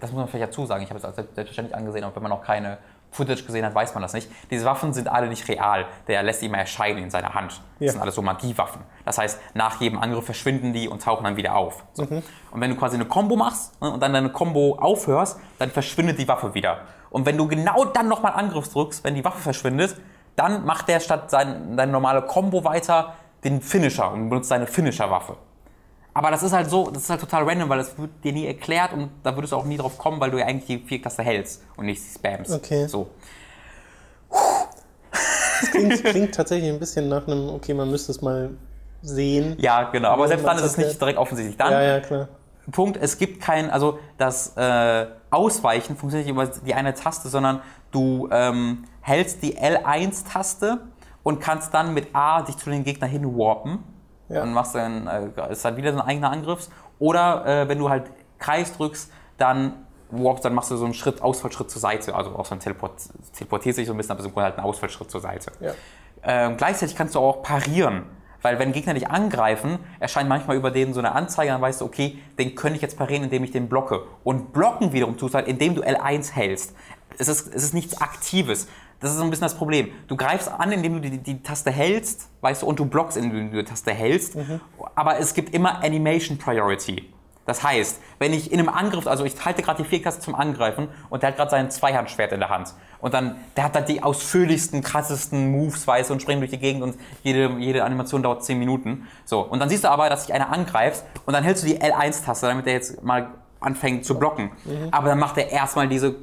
das muss man vielleicht dazu sagen, ich habe es selbstverständlich angesehen, aber wenn man noch keine Footage gesehen hat, weiß man das nicht. Diese Waffen sind alle nicht real. Der lässt die immer erscheinen in seiner Hand. Das
Ja.
sind alles so Magiewaffen. Das heißt, nach jedem Angriff verschwinden die und tauchen dann wieder auf. So. Und wenn du quasi eine Combo machst ne, und dann deine Combo aufhörst, dann verschwindet die Waffe wieder. Und wenn du genau dann nochmal Angriff drückst, wenn die Waffe verschwindet, dann macht der statt sein, deine normale Combo weiter den Finisher und benutzt seine Finisher-Waffe. Aber das ist halt so, das ist halt total random, weil das wird dir nie erklärt und da würdest du auch nie drauf kommen, weil du ja eigentlich die Viertaste hältst und nicht spamst.
Okay.
So.
Klingt, klingt tatsächlich ein bisschen nach einem, okay, man müsste es mal sehen.
Ja, genau. Aber selbst dann ist es nicht direkt offensichtlich. Dann,
Ja, ja, klar.
Punkt, es gibt kein, also das äh, Ausweichen funktioniert nicht über die eine Taste, sondern du ähm, hältst die L1-Taste und kannst dann mit A dich zu den Gegner hin warpen
Ja.
und machst dann, äh, ist dann wieder ein eigener Angriff. Oder äh, wenn du halt Kreis drückst, dann warpst, dann machst du so einen Schritt, Ausfallschritt zur Seite, also auch so ein Teleport, teleportierst dich so ein bisschen, aber so halt einen Ausfallschritt zur Seite.
Ja.
Ähm, gleichzeitig kannst du auch parieren. Weil wenn Gegner dich angreifen, erscheint manchmal über denen so eine Anzeige, dann weißt du, okay, den könnte ich jetzt parieren, indem ich den blocke. Und blocken wiederum tust du halt, indem du L1 hältst. Es ist, es ist nichts Aktives. Das ist so ein bisschen das Problem. Du greifst an, indem du die, die Taste hältst, weißt du, und du blockst, indem du die Taste hältst. Aber es gibt immer Animation Priority. Das heißt, wenn ich in einem Angriff, also ich halte gerade die Vierkaste zum Angreifen und der hat gerade sein Zweihandschwert in der Hand. Und dann, der hat da die ausführlichsten, krassesten Moves, weißt du, und springt durch die Gegend und jede, jede Animation dauert 10 Minuten. So. Und dann siehst du aber, dass dich einer angreift und dann hältst du die L1-Taste, damit der jetzt mal anfängt zu blocken. Aber dann macht er erstmal diese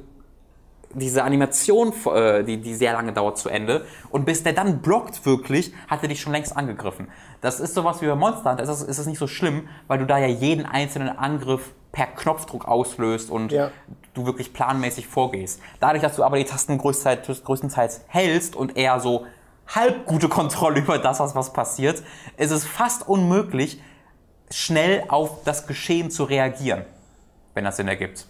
diese Animation, äh, die, die sehr lange dauert, zu Ende. Und bis der dann blockt wirklich, hat er dich schon längst angegriffen. Das ist sowas wie bei Monster Hunter. Ist es, ist es nicht so schlimm, weil du da ja jeden einzelnen Angriff per Knopfdruck auslöst und
Ja.
du wirklich planmäßig vorgehst. Dadurch, dass du aber die Tasten größtenteils, größtenteils hältst und eher so halb gute Kontrolle über das hast, was passiert, ist es fast unmöglich, schnell auf das Geschehen zu reagieren, wenn das Sinn ergibt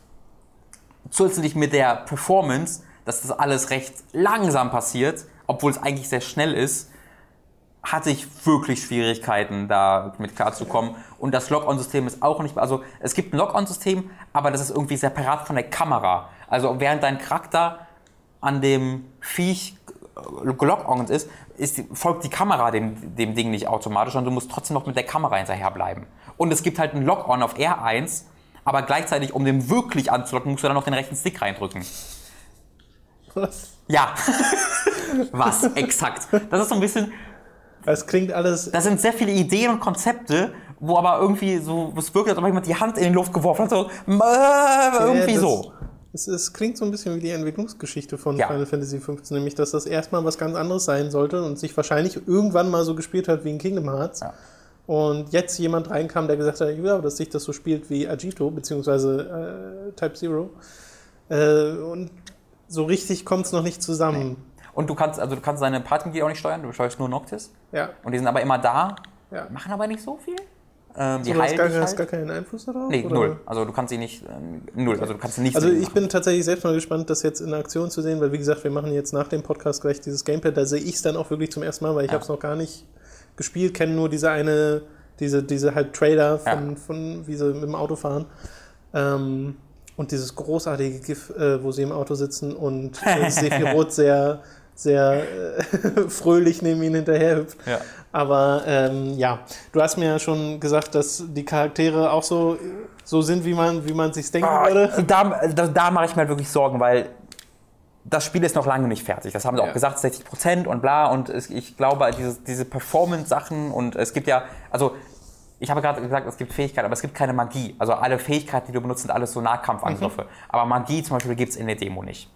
zusätzlich mit der Performance, dass das alles recht langsam passiert, obwohl es eigentlich sehr schnell ist, hatte ich wirklich Schwierigkeiten, da mit klarzukommen. Und das Lock-on-System ist auch nicht, also es gibt ein Lock-on-System, aber das ist irgendwie separat von der Kamera. Also während dein Charakter an dem Viech gelock-on ist, ist, die- folgt die Kamera dem, dem Ding nicht automatisch, sondern du musst trotzdem noch mit der Kamera hinterherbleiben. Und es gibt halt ein Lock-on auf R1, aber gleichzeitig, um den wirklich anzulocken, musst du dann noch den rechten Stick reindrücken.
Was?
Ja. Was? Exakt. Das ist so ein bisschen,
Das klingt alles.
das sind sehr viele Ideen und Konzepte, wo aber irgendwie so, es wirkt, als ob jemand die Hand in die Luft geworfen hat, so, äh, irgendwie
das,
so.
Es, es klingt so ein bisschen wie die Entwicklungsgeschichte von
Ja.
Final Fantasy XV, nämlich dass das erstmal was ganz anderes sein sollte und sich wahrscheinlich irgendwann mal so gespielt hat wie in Kingdom Hearts.
Ja.
Und jetzt jemand reinkam, der gesagt hat, ja, dass sich das so spielt wie Agito, beziehungsweise äh, Type Zero. Äh, und so richtig kommt es noch nicht zusammen.
Und du kannst, also du kannst deine Partymitglieder auch nicht steuern, du steuerst nur Noctis.
Ja.
Und die sind aber immer da,
Ja.
machen aber nicht so viel. Ähm, die
Du hast
heilen
gar,
dich
hast gar
halt.
keinen Einfluss darauf?
Nee,
oder?
null. Also du kannst sie nicht, ähm, null. Also du kannst nicht
Also ich
machen.
bin tatsächlich selbst mal gespannt, das jetzt in Aktion zu sehen, weil wie gesagt, wir machen jetzt nach dem Podcast gleich dieses Gamepad, da sehe ich es dann auch wirklich zum ersten Mal, weil ich
Ja.
habe es noch gar nicht gespielt, kenne nur diese eine, diese, diese halt Trailer von,
Ja.
von wie sie mit dem Auto fahren. Ähm, und dieses großartige GIF, äh, wo sie im Auto sitzen und äh, Sephiroth sehr, sehr äh, fröhlich neben ihnen hinterherhüpft.
Ja.
Aber ähm, ja, du hast mir ja schon gesagt, dass die Charaktere auch so, so sind, wie man, wie man sich denken
Ah,
würde.
da, da, da mache ich mir halt wirklich Sorgen, weil das Spiel ist noch lange nicht fertig. Das haben sie
Ja.
auch gesagt, 60 Prozent und bla. Und es, ich glaube, diese, diese Performance-Sachen und es gibt ja, also ich habe gerade gesagt, es gibt Fähigkeiten, aber es gibt keine Magie. Also alle Fähigkeiten, die du benutzt, sind alles so Nahkampfangriffe. Aber Magie zum Beispiel gibt es in der Demo nicht.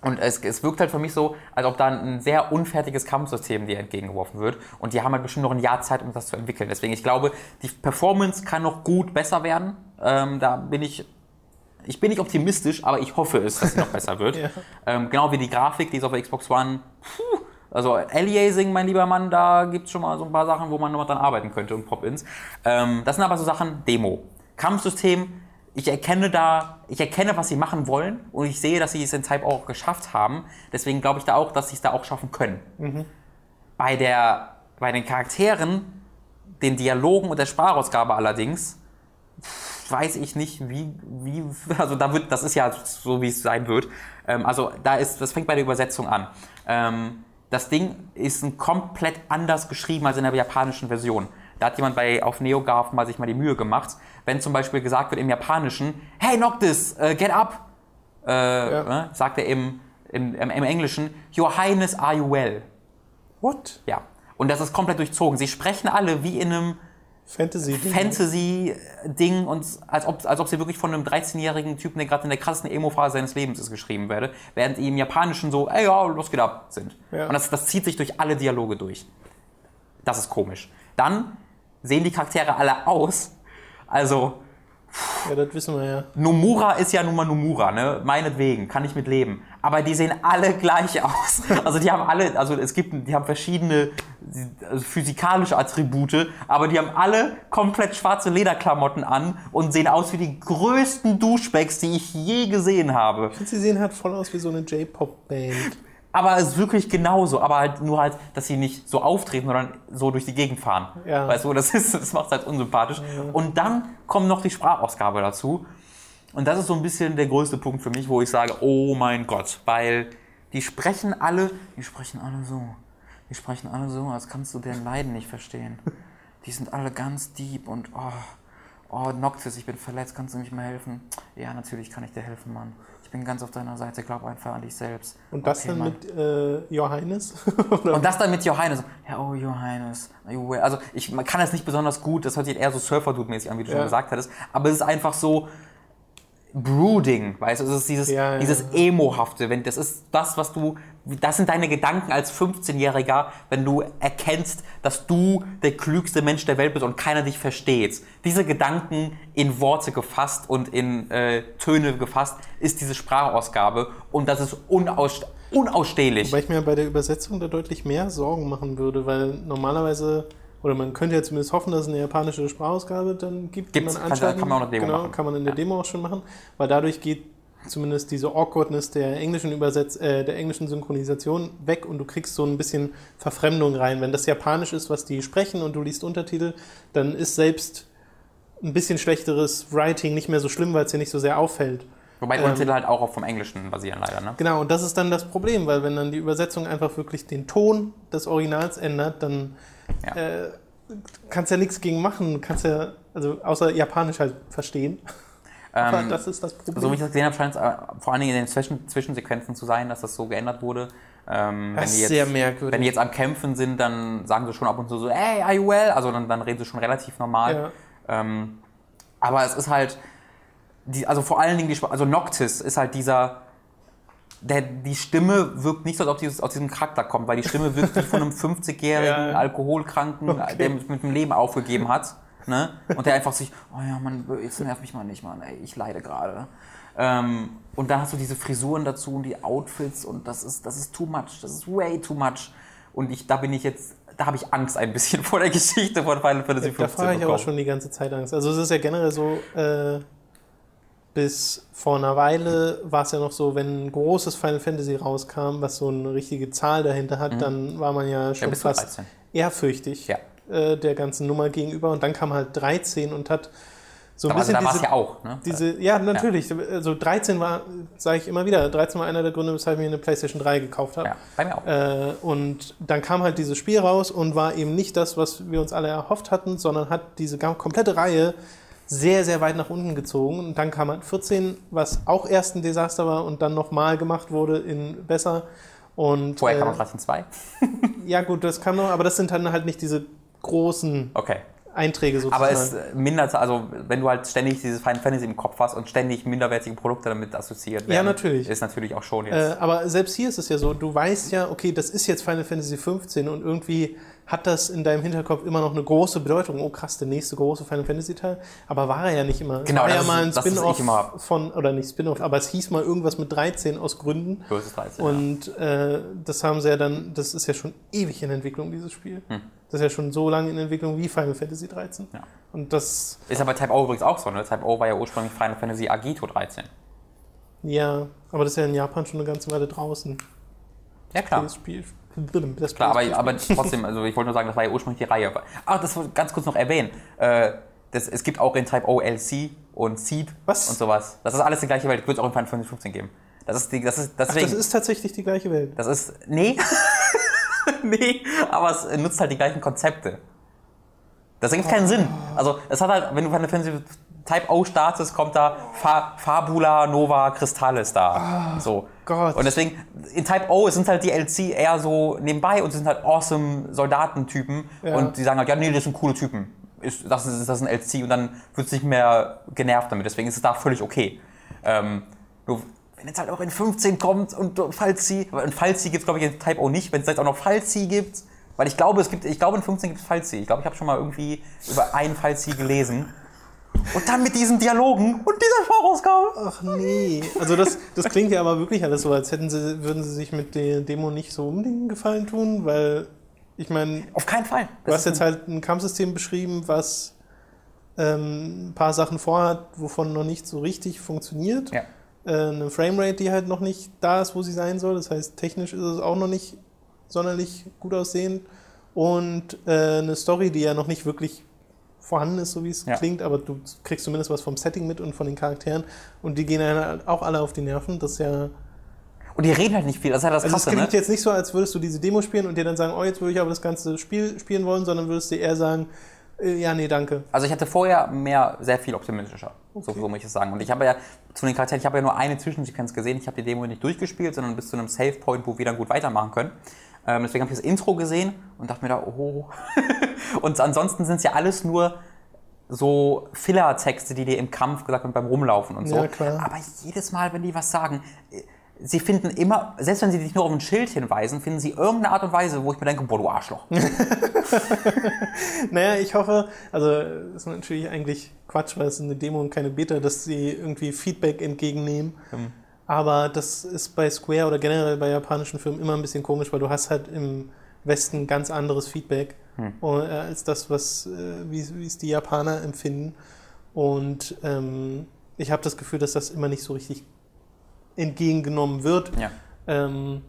Und es, es wirkt halt für mich so, als ob da ein sehr unfertiges Kampfsystem dir entgegengeworfen wird. Und die haben halt bestimmt noch ein Jahr Zeit, um das zu entwickeln. Deswegen, ich glaube, die Performance kann noch gut besser werden. Ähm, da bin ich, ich bin nicht optimistisch, aber ich hoffe es, dass sie noch besser wird.
Ja.
ähm, genau wie die Grafik, die ist auf der Xbox One. Puh, also Aliasing, mein lieber Mann, da gibt es schon mal so ein paar Sachen, wo man noch dran arbeiten könnte und Pop-Ins. Ähm, das sind aber so Sachen, Demo. Kampfsystem, ich erkenne da, ich erkenne, was sie machen wollen und ich sehe, dass sie es in Type auch geschafft haben. Deswegen glaube ich da auch, dass sie es da auch schaffen können. Bei, der, bei den Charakteren, den Dialogen und der Sprachausgabe allerdings, pff, weiß ich nicht, wie, wie, also da wird, das ist ja so, wie es sein wird. Ähm, also da ist, das fängt bei der Übersetzung an. Ähm, das Ding ist ein komplett anders geschrieben als in der japanischen Version. Da hat jemand bei auf NeoGAF mal sich mal die Mühe gemacht, wenn zum Beispiel gesagt wird im Japanischen, hey Noctis, äh, get up, äh, äh, sagt er im, im, im, im Englischen, Your Highness, are you well?
What?
Ja. Und das ist komplett durchzogen. Sie sprechen alle wie in einem
Fantasy.
Fantasy-Ding und als ob, als ob sie wirklich von einem 13-jährigen Typen, der gerade in der krassesten Emo-Phase seines Lebens ist, geschrieben werde, während die im Japanischen so, ey, ja, los geht ab, sind.
Ja.
Und das, das zieht sich durch alle Dialoge durch. Das ist komisch. Dann sehen die Charaktere alle aus. Also,
Ja, das wissen wir ja.
Nomura ist ja nun mal Nomura, ne? Meinetwegen, kann ich mit leben. Aber die sehen alle gleich aus. Also die haben alle, also es gibt, die haben verschiedene also physikalische Attribute, aber die haben alle komplett schwarze Lederklamotten an und sehen aus wie die größten Duschbacks, die ich je gesehen habe.
Ich finde, sie sehen halt voll aus wie so eine J-Pop-Band.
Aber es ist wirklich genauso, aber halt nur halt, dass sie nicht so auftreten, sondern so durch die Gegend fahren.
Ja.
Weißt du, das, ist, das macht halt unsympathisch. Und dann kommt noch die Sprachausgabe dazu. Und das ist so ein bisschen der größte Punkt für mich, wo ich sage, oh mein Gott, weil die sprechen alle, die sprechen alle so. Die sprechen alle so, als kannst du deren Leiden nicht verstehen. Die sind alle ganz deep und oh, oh Noctis, ich bin verletzt, kannst du mir mal helfen? Ja, natürlich kann ich dir helfen, Mann. Ich bin ganz auf deiner Seite, glaub einfach an dich selbst.
Und das
Okay,
dann
Mann.
mit äh, Johannes?
Und das dann mit Johannes. Ja, oh, Johannes. Also, ich man kann das nicht besonders gut, das hört sich eher so Surfer-Dude-mäßig an, wie du
Ja.
schon gesagt hattest. Aber es ist einfach so, brooding, weißt du, es ist dieses,
Ja, ja,
dieses Emo-hafte, wenn das ist das, was du, das sind deine Gedanken als 15-Jähriger, wenn du erkennst, dass du der klügste Mensch der Welt bist und keiner dich versteht. Diese Gedanken in Worte gefasst und in äh, Töne gefasst, ist diese Sprachausgabe und das ist unaus, unausstehlich.
Weil ich mir bei der Übersetzung da deutlich mehr Sorgen machen würde, weil normalerweise, oder man könnte ja zumindest hoffen, dass es eine japanische Sprachausgabe dann gibt,
Gibt's,
man
kann- kann man auch in der Demo
genau,
machen.
kann man in der. Demo auch schon machen, weil dadurch geht zumindest diese Awkwardness der englischen Übersetz äh, der englischen Synchronisation weg und du kriegst so ein bisschen Verfremdung rein. Wenn das Japanisch ist, was die sprechen und du liest Untertitel, dann ist selbst ein bisschen schlechteres Writing nicht mehr so schlimm, weil es dir nicht so sehr auffällt.
Wobei die
ähm,
Untertitel halt auch vom Englischen basieren leider, ne?
Genau, und das ist dann das Problem, weil wenn dann die Übersetzung einfach wirklich den Ton des Originals ändert, dann
Ja.
äh, kannst ja nichts gegen machen. Du kannst ja, also außer Japanisch halt verstehen. Aber
Ähm,
das ist das Problem.
So wie ich das gesehen habe, scheint es äh, vor allen Dingen in den Zwischen Zwischensequenzen zu sein, dass das so geändert wurde. Ähm,
Das
wenn
ist
die jetzt,
sehr merkwürdig.
Wenn die jetzt am Kämpfen sind, dann sagen sie schon ab und zu so, hey, are you well? Also dann, dann reden sie schon relativ normal.
Ja.
Ähm, aber es ist halt, die, also vor allen Dingen, die, also Noctis ist halt dieser, der, die Stimme wirkt nicht so, als ob die aus diesem Charakter kommt, weil die Stimme wirkt wie von einem 50-jährigen
Ja.
Alkoholkranken,
Okay.
der mit, mit dem Leben aufgegeben hat. Ne? Und der einfach sich, oh ja, Mann, jetzt nerv mich mal nicht, Mann, ey, ich leide gerade. Ähm, und dann hast du diese Frisuren dazu und die Outfits und das ist, das ist too much, das ist way too much. Und ich, da bin ich jetzt, da habe ich Angst ein bisschen vor der Geschichte von Final Fantasy
da
15
fahre ich aber schon die ganze Zeit Angst. Also es ist ja generell so, äh, bis vor einer Weile war es ja noch so, wenn ein großes Final Fantasy rauskam, was so eine richtige Zahl dahinter hat, dann war man ja schon
Mhm. zu
fast
13.
ehrfürchtig
Ja.
äh, der ganzen Nummer gegenüber. Und dann kam halt 13 und hat so ein
Aber also
bisschen
da war es
diese,
ja auch, ne?
diese, ja, natürlich. Also 13 war, sage ich immer wieder, 13 war einer der Gründe, weshalb ich mir eine PlayStation 3 gekauft habe.
Ja, bei mir auch.
Äh, und dann kam halt dieses Spiel raus und war eben nicht das, was wir uns alle erhofft hatten, sondern hat diese komplette Reihe sehr, sehr weit nach unten gezogen. Und dann kam halt 14, was auch erst ein Desaster war und dann nochmal gemacht wurde in besser. Und,
Vorher kam
äh,
noch 13.2.
Ja, gut, das kam noch, aber das sind dann halt nicht diese großen
Okay.
Einträge sozusagen.
Aber es äh, mindert, also wenn du halt ständig dieses Final Fantasy im Kopf hast und ständig minderwertige Produkte damit assoziiert werden,
natürlich.
ist natürlich auch schon
Äh,
jetzt.
aber selbst hier ist es ja so, du weißt ja, okay, das ist jetzt Final Fantasy 15 und irgendwie hat das in deinem Hinterkopf immer noch eine große Bedeutung. Oh krass, der nächste große Final Fantasy Teil. Aber war er ja nicht immer.
Genau,
war
das
ja
ist-
mal ein Spin-off von, oder nicht Spin-off, aber es hieß mal irgendwas mit 13 aus Gründen.
Böses 13. ja.
Und äh, das haben sie ja dann, das ist ja schon ewig in Entwicklung, dieses Spiel. Das ist ja schon so lange in Entwicklung wie Final Fantasy 13.
Hm. Ja.
Und das,
Ist ja bei Type O übrigens auch so, ne? Type O war ja ursprünglich Final Fantasy Agito 13.
ja, aber das ist ja in Japan schon eine ganze Weile draußen.
Ja, klar.
Das Spiel. Das
Klar, aber, aber trotzdem, also ich wollte nur sagen, das war ja ursprünglich die Reihe. Ach, das wollte ich ganz kurz noch erwähnen. Äh, das, es gibt auch in Type O LC und Seed
Was?
und sowas. Das ist alles die gleiche Welt. Wird es auch in Final Fantasy 15 geben. Das ist die, das ist,
Ach,
deswegen,
das ist tatsächlich die gleiche Welt.
Das ist. Nee. nee, aber es nutzt halt die gleichen Konzepte. Das ergibt keinen Sinn. Also, es hat halt, wenn du Final Fantasy Type O startest, kommt da Fa Fabula Nova Crystallis da. so.
Gott.
Und deswegen, in Type O sind halt die LC eher so nebenbei und sie sind halt awesome Soldatentypen.
Ja.
Und die sagen halt, ja, nee, das sind coole Typen. Ist, das, ist, das ein LC und dann wird es nicht mehr genervt damit. Deswegen ist es da völlig okay. Ähm, nur, wenn jetzt halt auch in 15 kommt und Falzi, in Falzi gibt es glaube ich in Type O nicht, wenn es jetzt auch noch Falzi gibt, weil ich glaube, es gibt, ich glaube in 15 gibt es Falzi. Ich glaube, ich habe schon mal irgendwie über einen Falzi gelesen. Und dann mit diesen Dialogen und dieser Vorausgabe.
Ach nee. Also das, das klingt ja aber wirklich alles so, als hätten sie, würden sie sich mit der Demo nicht so unbedingt Gefallen tun, weil ich meine,
Auf keinen Fall.
du hast jetzt halt ein Kampfsystem beschrieben, was ähm, ein paar Sachen vorhat, wovon noch nicht so richtig funktioniert.
Ja.
Äh, eine Framerate, die halt noch nicht da ist, wo sie sein soll. Das heißt, technisch ist es auch noch nicht sonderlich gut aussehend. Und äh, eine Story, die ja noch nicht wirklich vorhanden ist, so wie es
Ja.
klingt, aber du kriegst zumindest was vom Setting mit und von den Charakteren. Und die gehen halt auch alle auf die Nerven. Das ist ja.
Und die reden halt nicht viel. Das ist halt das
Also es
Krasse,
klingt
ne?
jetzt nicht so, als würdest du diese Demo spielen und dir dann sagen, oh, jetzt würde ich aber das ganze Spiel spielen wollen, sondern würdest dir eher sagen, äh, ja, nee, danke.
Also ich hatte vorher mehr, sehr viel optimistischer. So, so muss ich es sagen. Und ich habe ja zu den Charakteren, ich habe ja nur eine Zwischensequenz gesehen. Ich habe die Demo nicht durchgespielt, sondern bis zu einem Save Point, wo wir dann gut weitermachen können. Ähm, deswegen habe ich das Intro gesehen und dachte mir da, oh. und ansonsten sind es ja alles nur so Filler-Texte, die dir im Kampf gesagt werden beim Rumlaufen und so.
Ja, klar.
Aber jedes Mal, wenn die was sagen, äh, sie finden immer, selbst wenn sie dich nur auf ein Schild hinweisen, finden sie irgendeine Art und Weise, wo ich mir denke, boah, du Arschloch.
Naja, ich hoffe, also das ist natürlich eigentlich Quatsch, weil es eine Demo und keine Beta, dass sie irgendwie Feedback entgegennehmen. Aber das ist bei Square oder generell bei japanischen Firmen immer ein bisschen komisch, weil du hast halt im Westen ganz anderes Feedback äh, als das, was äh, wie, wie es die Japaner empfinden. Und ähm, ich habe das Gefühl, dass das immer nicht so richtig entgegengenommen wird.
Ja.
Ähm,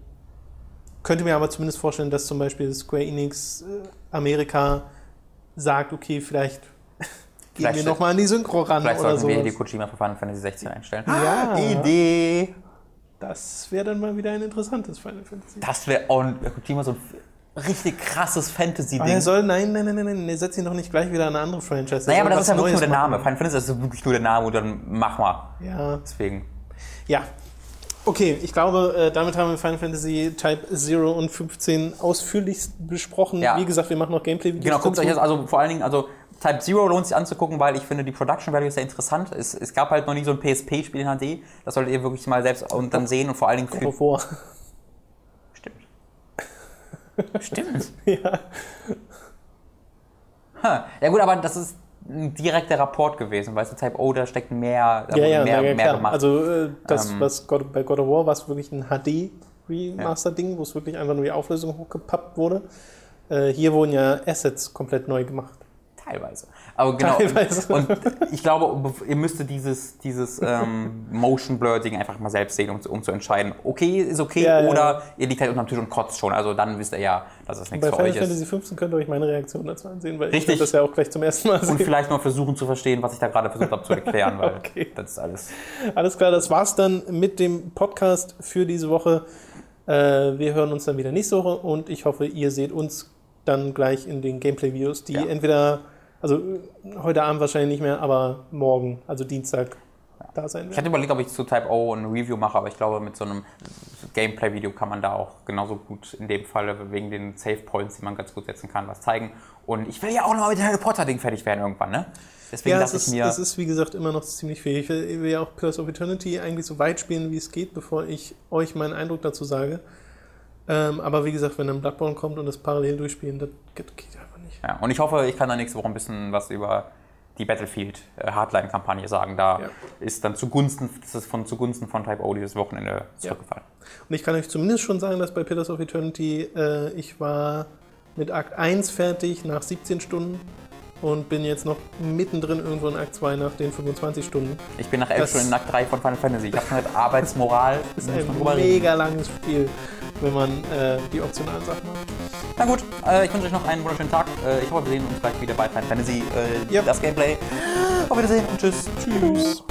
könnte mir aber zumindest vorstellen, dass zum Beispiel Square Enix äh, Amerika sagt, okay, vielleicht gehen wir nochmal an die Synchro ran
Vielleicht
oder
sollten
so.
wir hier die Kojima für Final Fantasy 16 einstellen.
Ja.
Idee!
Das wäre dann mal wieder ein interessantes Final Fantasy.
Das wäre auch ein- Kojima so ein richtig krasses
er
Fantasy-Ding.
soll, nein, nein, nein, nein, nein, setz ihn doch nicht gleich wieder an eine andere Franchise.
Naja, aber das ist ja wirklich nur der Name.
machen.
Final Fantasy ist wirklich nur der Name und dann mach mal.
Ja,
Deswegen.
ja. Okay, ich glaube, äh, damit haben wir Final Fantasy Type 0 und 15 ausführlichst besprochen.
Ja.
Wie gesagt, wir machen noch Gameplay-Videos.
Genau, guckt euch das also vor allen Dingen, also Type Zero lohnt sich anzugucken, weil ich finde, die Production Value ist sehr interessant. Es, es gab halt noch nie so ein PSP-Spiel in HD. Das solltet ihr wirklich mal selbst und dann sehen und vor allen Dingen für.
Bevor.
Stimmt. Stimmt.
ja.
Ha. Ja gut, aber das ist ein direkter Rapport gewesen, weißt du, Type O, da steckt mehr, da
Ja, ja,
mehr,
ja,
mehr gemacht.
Also äh, das,
Ähm.
was God, bei God of War war es wirklich ein HD-Remaster-Ding, wo es wirklich einfach nur die Auflösung hochgepappt wurde. Äh, hier wurden ja Assets komplett neu gemacht.
Teilweise. Aber genau.
Teilweise.
Und, und ich glaube, ihr müsstet dieses, dieses ähm, Motion Blur-Ding einfach mal selbst sehen, um, zu- um zu entscheiden, okay, ist okay,
Ja, ja.
oder ihr liegt halt unterm Tisch und kotzt schon. Also dann wisst ihr ja, dass es nichts
Bei
für
Final
euch
Fantasy
ist.
15 könnt ihr euch meine Reaktion dazu ansehen, weil ich
Richtig.
hab das ja auch gleich zum ersten Mal
Und
sehen.
vielleicht mal versuchen zu verstehen, was ich da gerade versucht habe zu erklären, weil
Okay.
das ist alles.
Alles klar, das war's dann mit dem Podcast für diese Woche. Äh, wir hören uns dann wieder nächste Woche und ich hoffe, ihr seht uns dann gleich in den Gameplay-Videos, die
Ja.
entweder, also heute Abend wahrscheinlich nicht mehr, aber morgen, also Dienstag, da sein
Ich
werden.
hatte überlegt, ob ich zu Type O ein Review mache, aber ich glaube, mit so einem Gameplay-Video kann man da auch genauso gut in dem Fall wegen den Save Points, die man ganz gut setzen kann, was zeigen. Und ich will ja auch noch mit dem Harry Potter-Ding fertig werden irgendwann, ne? Deswegen
Ja, es
ich
ist,
mir.
es ist wie gesagt immer noch ziemlich viel. Ich will, ich will ja auch Pillars of Eternity eigentlich so weit spielen, wie es geht, bevor ich euch meinen Eindruck dazu sage. Ähm, aber wie gesagt, wenn dann Bloodborne kommt und das parallel durchspielen, das geht, nicht.
Ja, und ich hoffe, ich kann da nächste Woche ein bisschen was über die Battlefield äh, Hardline-Kampagne sagen. Da
Ja.
ist dann zugunsten, das ist von zugunsten von Type O dieses Wochenende zurückgefallen.
Und ich kann euch zumindest schon sagen, dass bei Pillars of Eternity äh, ich war mit Akt 1 fertig nach 17 Stunden und bin jetzt noch mittendrin irgendwo in Akt 2 nach den 25 Stunden.
Ich bin nach elf
Das-
Stunden in Akt 3 von Final Fantasy. Ich habe mit Arbeitsmoral.
Das ist ein mega langes Spiel, wenn man äh, die optionalen Sachen macht.
Na gut, äh, ich wünsche euch noch einen wunderschönen Tag. Äh, ich hoffe, wir sehen uns gleich wieder bei Final Fantasy. Äh,
Ja.
Das Gameplay. Auf Wiedersehen und tschüss.
Tschüss.